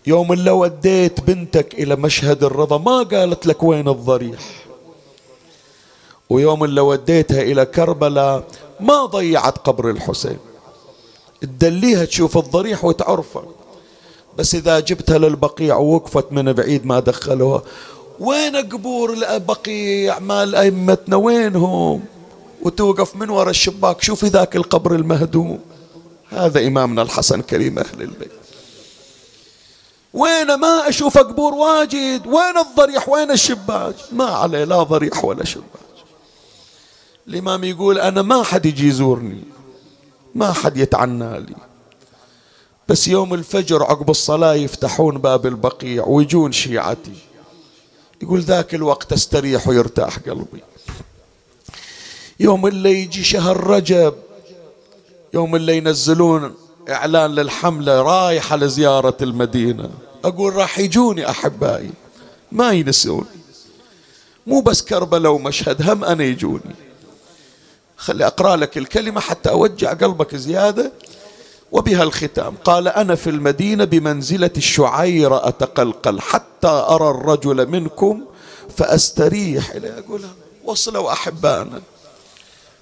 يوم اللي وديت بنتك إلى مشهد الرضا ما قالت لك وين الضريح؟ ويوم اللي وديتها إلى كربلاء ما ضيعت قبر الحسين. تدليها تشوف الضريح وتعرفه. بس إذا جبتها للبقيع ووقفت من بعيد ما دخلوها. وين قبور البقيع مال أئمتنا؟ وينهم وتوقف من وراء الشباك شوفي ذاك القبر المهدوم. هذا إمامنا الحسن كريم أهل البيت. وين ما أشوف قبور واجد؟ وين الضريح؟ وين الشباك؟ ما عليه لا ضريح ولا شباك. الإمام يقول أنا ما حد يجي يزورني ما حد يتعنى لي. بس يوم الفجر عقب الصلاة يفتحون باب البقيع ويجون شيعتي. يقول ذاك الوقت استريح ويرتاح قلبي. يوم اللي يجي شهر رجب يوم اللي ينزلون إعلان للحملة رايحة لزيارة المدينة. أقول راح يجوني أحبائي. ما ينسون. مو بس كربلاء ومشهد هم أنا يجوني. خلي أقرأ لك الكلمة حتى أوجع قلبك زيادة. وبها الختام. قال أنا في المدينة بمنزلة الشعير أتقلقل حتى أرى الرجل منكم فأستريح إلى أقولها. وصلوا أحبائنا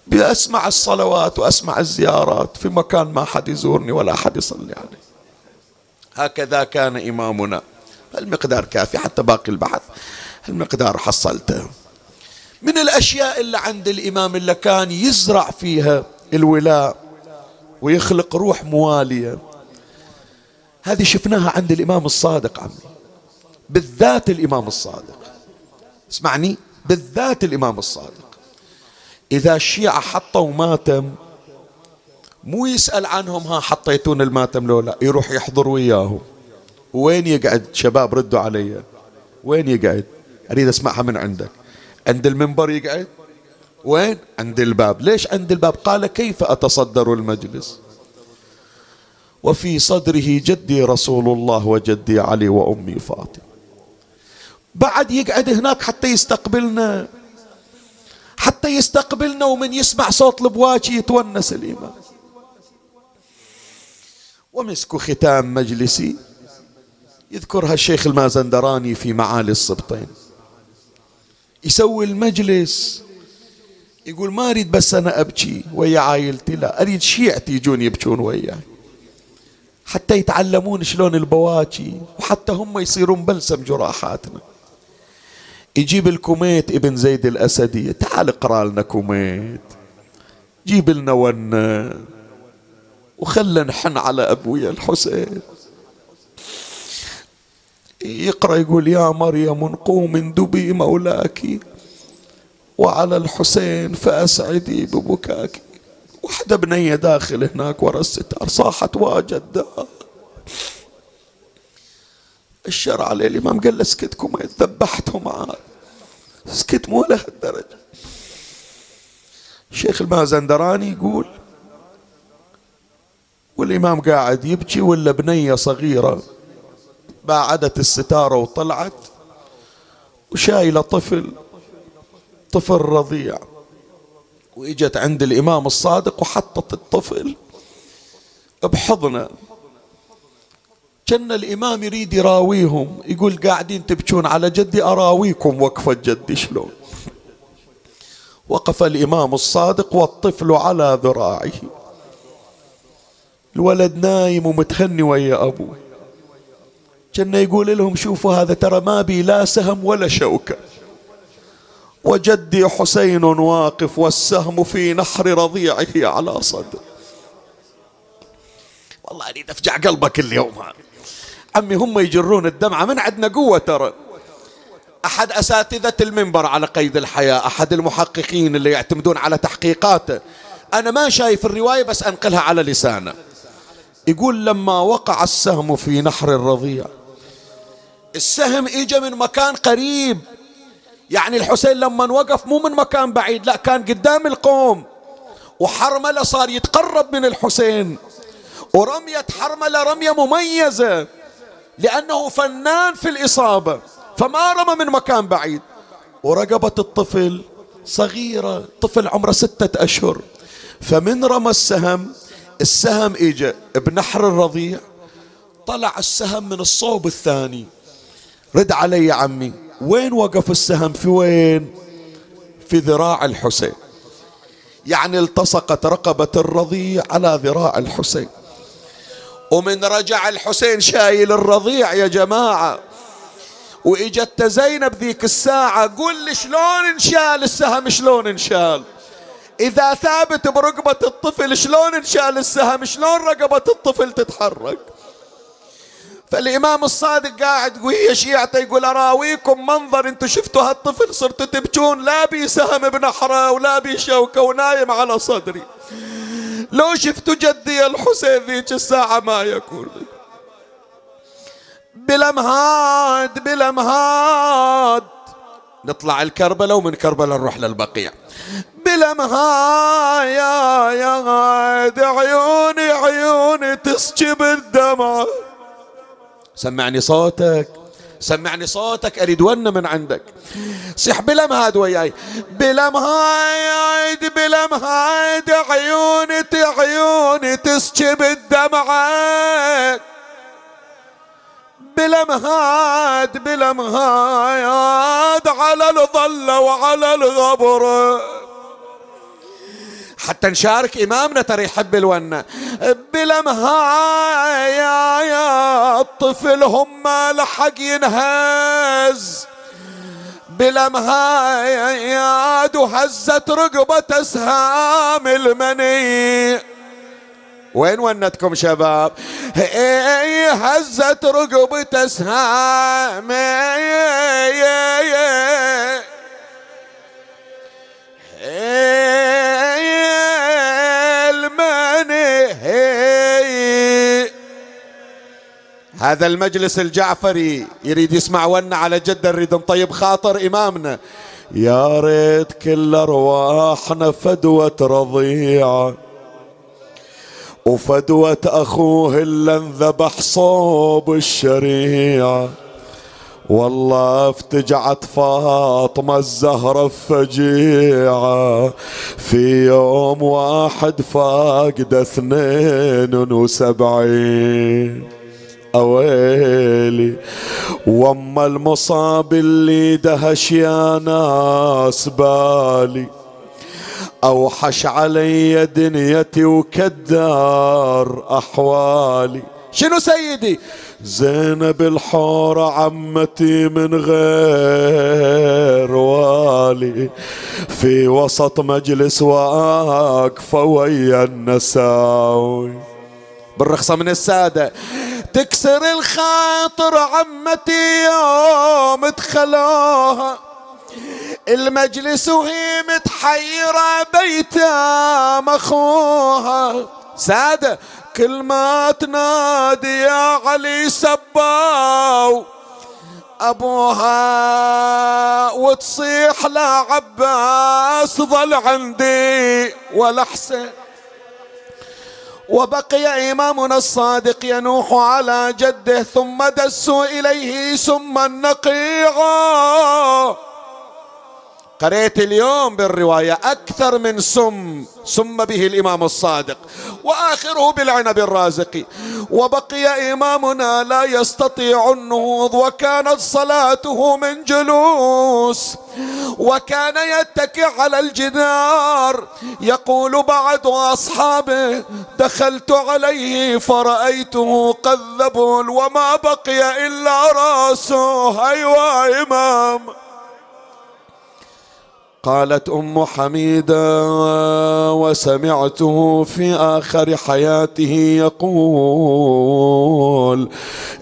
بأسمع الصلوات وأسمع الزيارات. في مكان ما حد يزورني ولا أحد يصلي عليه. هكذا كان إمامنا. المقدار كافي حتى باقي البحث. المقدار حصلته. من الأشياء اللي عند الإمام اللي كان يزرع فيها الولاء ويخلق روح موالية هذه شفناها عند الإمام الصادق عمي. بالذات الإمام الصادق. اسمعني بالذات الإمام الصادق. إذا الشيعة حطوا ماتم مو يسأل عنهم ها حطيتون الماتم لو لا يروح يحضر وياهم. وين يقعد؟ شباب ردوا علي. وين يقعد؟ أريد أسمعها من عندك. عند المنبر يقعد؟ وين؟ عند الباب. ليش عند الباب؟ قال كيف أتصدر المجلس؟ وفي صدره جدي رسول الله وجدي علي وأمي فاطمة. بعد يقعد هناك حتى يستقبلنا. حتى يستقبلنا ومن يسمع صوت البواكي يتونس الإمام ومسك ختام مجلسي يذكرها الشيخ المازندراني في معالي السبطين يسوي المجلس يقول ما أريد بس أنا أبكي ويا عائلتي لا أريد شيعتي يجون يبكون وياي. حتى يتعلمون شلون البواكي وحتى هم يصيرون بلسم جراحاتنا. يجيب الكميت ابن زيد الأسدي تعال اقرأ لنا كميت. جيب لنا ون وخلنا نحن على أبويا الحسين. يقرأ يقول يا مريم قومي فاندبي مولاك وعلى الحسين فأسعدي ببكاك. وحدة بنية داخل هناك ورا الستار صاحت واجد الشرع عليه الإمام قال له اسكتكم ذبحتهم عاد. اسكت مو لهالدرجة. الشيخ المازندراني يقول والإمام قاعد يبكي ولا بنية صغيرة باعدت الستارة وطلعت وشايلة طفل طفل رضيع. وإجت عند الإمام الصادق وحطت الطفل بحضنه. كان الإمام يريد يراويهم يقول قاعدين تبكون على جدي أراويكم وقفة جدي شلون؟ وقف الإمام الصادق والطفل على ذراعه. الولد نايم ومتهني ويا أبوه كان يقول لهم شوفوا هذا ترى ما بي لا سهم ولا شوكة. وجدي حسين واقف والسهم في نحر رضيعه على صدر. والله أريد أفجع قلبك اليوم عمي هم يجرون الدمعة من عندنا قوة ترى. أحد أساتذة المنبر على قيد الحياة أحد المحققين اللي يعتمدون على تحقيقاته. أنا ما شايف الرواية بس أنقلها على لسانه. يقول لما وقع السهم في نحر الرضيع السهم اجى من مكان قريب. يعني الحسين لما وقف مو من مكان بعيد لا كان قدام القوم. وحرملة صار يتقرب من الحسين. ورمية حرملة رمية مميزة لأنه فنان في الإصابة فما رمى من مكان بعيد. ورقبة الطفل صغيرة طفل عمره ستة أشهر. فمن رمى السهم السهم اجى بنحر الرضيع طلع السهم من الصوب الثاني. رد علي يا عمي وين وقف السهم؟ في وين؟ في ذراع الحسين. يعني التصقت رقبة الرضيع على ذراع الحسين. ومن رجع الحسين شايل الرضيع يا جماعة. وإجت زينب ذيك الساعة قول لي شلون انشال السهم؟ شلون انشال؟ إذا ثابت برقبة الطفل شلون انشال السهم؟ شلون رقبة الطفل تتحرك؟ فالإمام الصادق قاعد وهي شيعته يقول أراويكم منظر أنتم شفتوا هالطفل صرتوا تبكون؟ لا بي سهم بنحره ولا بي شوكة ونايم على صدري. لو شفتوا جدي الحسين ذيك الساعة ما يكون. بلمهاد بلمهاد نطلع الكربلة ومن كربلة نروح للبقيع. بلمها يا يا عيوني عيوني تسكب الدمع. سمعني صوتك سمعني صوتك أريد ون من عندك. صيح بلمهاد وياي. بلمهاد بلمهاد عيوني عيوني تسكب الدمعة بلمهاد بلمهاد على الظل وعلى الغبر. حتى نشارك إمامنا ترى يحب الونة. بلمها يا يا الطفل هم لحق ينهز. بلمها يا هزت رقبة أسهام المني. وين ونتكم شباب؟ هزت رقبة أسهام هذا المجلس الجعفري يريد يسمع ون على جد نريد نطيب خاطر إمامنا. يا ريت كل أرواحنا فدوة رضيعة. وفدوة أخوه اللي انذبح صوب الشريعة. والله افتجعت فاطمة الزهرة فجيعة في يوم واحد فاقد اثنين وسبعين. أويلي وأما المصاب اللي دهش يا ناس بالي. أوحش علي دنيتي وكدار أحوالي. شنو سيدي؟ زينب الحورة عمتي من غير والي. في وسط مجلس واقفة ويا النساوي. بالرخصة من السادة. تكسر الخاطر عمتي يوم دخلوها المجلس وهي متحيرة بيتام اخوها سادة كل ما تنادي يا علي سباو. أبوها وتصيح لا عباس ظل عندي ولا حسين. وبقي إمامنا الصادق ينوح على جده ثم دسوا إليه ثم النقيع. قريت اليوم بالرواية أكثر من سم سم به الإمام الصادق وآخره بالعنب الرازق. وبقي إمامنا لا يستطيع النهوض وكانت صلاته من جلوس. وكان يتكئ على الجدار يقول بعض أصحابه دخلت عليه فرأيته قد ذبل وما بقي إلا راسه. أيوا إمام. قالت أم حميده وسمعته في آخر حياته يقول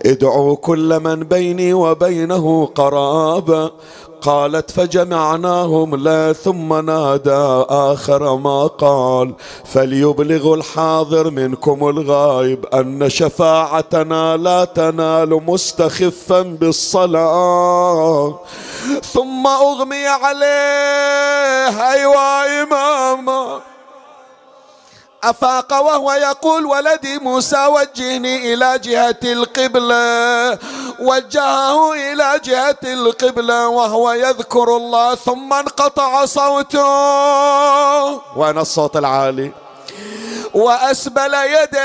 ادعوا كل من بيني وبينه قرابة قالت فجمعناهم لا ثم نادى آخر ما قال فليبلغ الحاضر منكم الغائب أن شفاعتنا لا تنال مستخفا بالصلاة. ثم أغمي عليه أيوا إماما. أفاق وهو يقول ولدي موسى وجهني إلى جهة القبلة. وجهه إلى جهة القبلة وهو يذكر الله ثم انقطع صوته. وين الصوت العالي؟ وأسبل يديه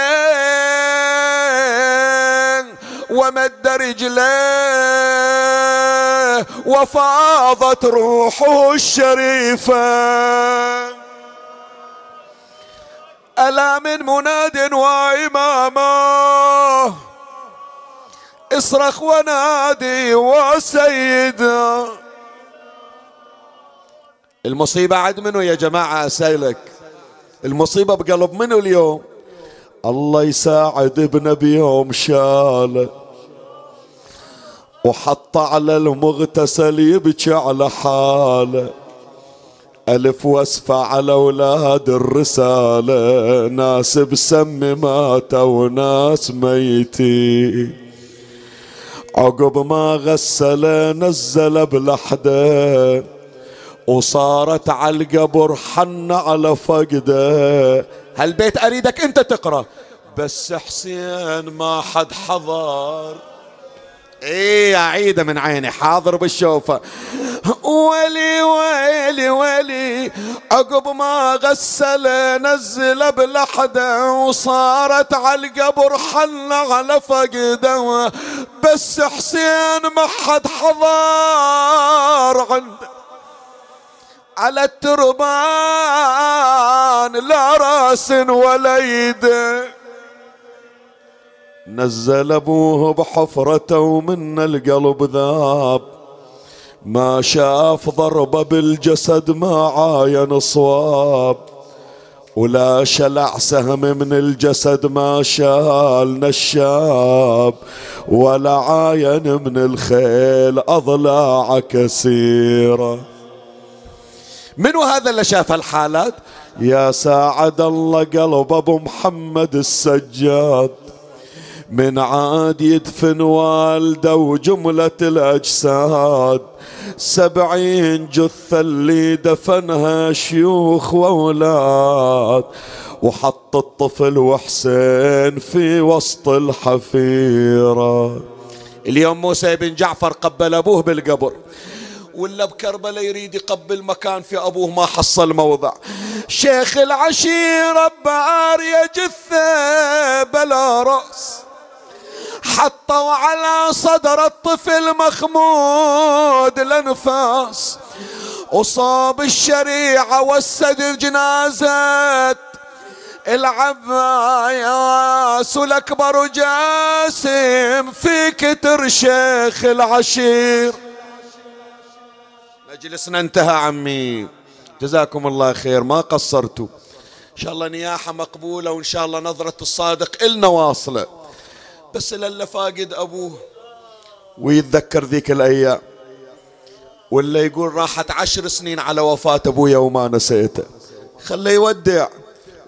ومد رجليه وفاضت روحه الشريفة. ألا من مناد وإمامه اصرخ ونادي وسيدا المصيبة عد منه يا جماعة أسألك المصيبة بقلب منه اليوم؟ الله يساعد ابنه بيوم شاله. وحط على المغتسل يبكي على حاله. ألف وصفة على أولاد الرسالة ناس بسم ماتوا وناس ميتين عقب ما غسل نزل بلحدة وصارت على القبر حن على فقدة. هالبيت أريدك أنت تقرأ. بس حسين ما حد حضر. إيه عيدة من عيني حاضر بالشوفة. ولي ويلي ويلي عقب ما غسل نزل بلحدة وصارت على القبر حل على فقده. بس حسين ما حد حضر عنده على التربان لا رأس ولا يده نزل أبوه بحفرته ومن القلب ذاب. ما شاف ضربة بالجسد ما عاين صواب. ولا شلع سهم من الجسد ما شال نشاب. ولا عاين من الخيل أضلاع كثيرة. منو هذا اللي شاف الحالات يا ساعد الله قلب أبو محمد السجاد. من عاد يدفن والده وجملة الأجساد. سبعين جثة اللي دفنها شيوخ وأولاد. وحط الطفل وحسين في وسط الحفيرة. اليوم موسى بن جعفر قبل أبوه بالقبر. ولا بكربلاء يريد يقبل مكان في أبوه ما حصل موضع. شيخ العشيرة بارية جثة بلا رأس. حطوا على صدر الطفل مخمود الانفاس. وصاب الشريعة والسد جنازة. العباس والأكبر جاسم في كتر شيخ العشير. مجلسنا انتهى عمي. جزاكم الله خير. ما قصرتوا. إن شاء الله نياحة مقبولة وإن شاء الله نظرة الصادق إلنا واصلة. بس للا فاقد أبوه. ويتذكر ذيك الأيام. ولا يقول راحت عشر سنين على وفاة أبويا وما نسيته. خليه يودع.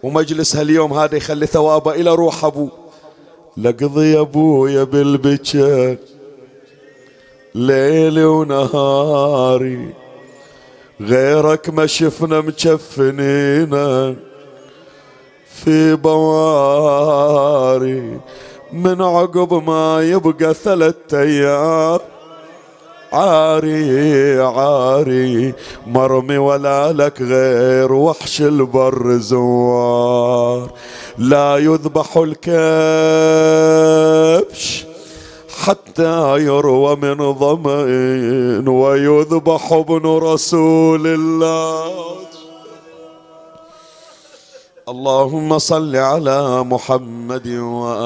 ومجلس هاليوم هذا يخلي ثوابه إلى روح أبوه. لقضي أبويا بالبكر ليلي ونهاري غيرك ما شفنا مكفنينا في بواري. من عقب ما يبقى ثلاثة أيام عاري عاري مرمي ولا لك غير وحش البر زوار. لا يذبح الكبش حتى يروى من ضمئن ويذبح ابن رسول الله. اللهم صل على محمد وآل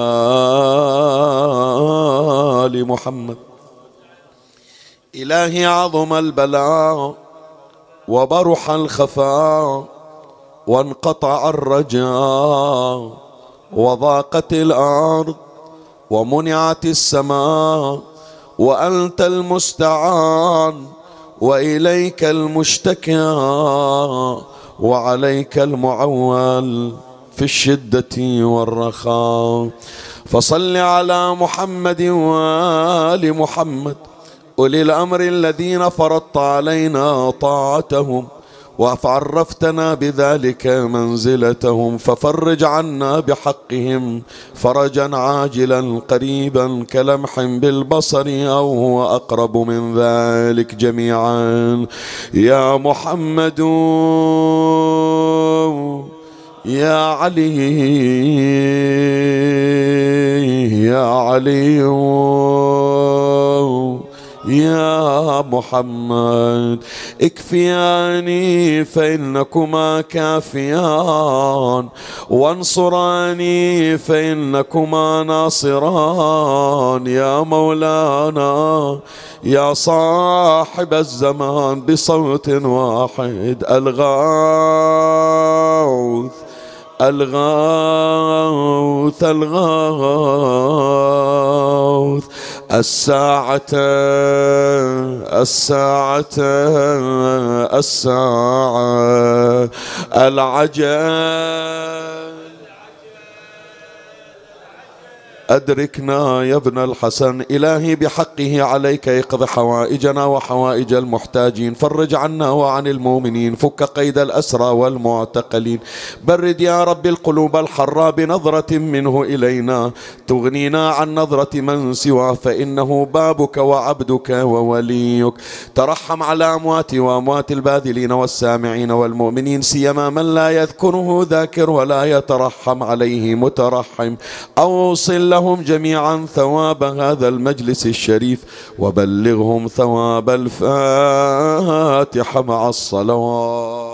محمد. إلهي عظم البلاء وبرح الخفاء وانقطع الرجاء وضاقت الأرض ومنعت السماء وأنت المستعان وإليك المشتكى وعليك المعول في الشدة والرخاء. فصل على محمد وآل محمد. أولي الأمر الذين فرضت علينا طاعتهم. وعرفتنا بذلك منزلتهم ففرج عنا بحقهم. فرجا عاجلا قريبا كلمح بالبصر أو هو أقرب من ذلك جميعا. يا محمد يا علي يا علي. يا محمد اكفياني فإنكما كافيان. وانصراني فإنكما ناصران. يا مولانا يا صاحب الزمان بصوت واحد الغاوث الغوث الغوث. الساعة الساعة الساعة العجل. أدركنا يا ابن الحسن إلهي بحقه عليك اقض حوائجنا وحوائج المحتاجين فرج عنا وعن المؤمنين فك قيد الأسرى والمعتقلين برد يا رب القلوب الحرة بنظرة منه إلينا تغنينا عن نظرة من سواه فإنه بابك وعبدك ووليك ترحم على أموات وأموات الباذلين والسامعين والمؤمنين سيما من لا يذكره ذاكر ولا يترحم عليه مترحم أوصل له لهم جميعا ثواب هذا المجلس الشريف وبلغهم ثواب الفاتحة مع الصلوات.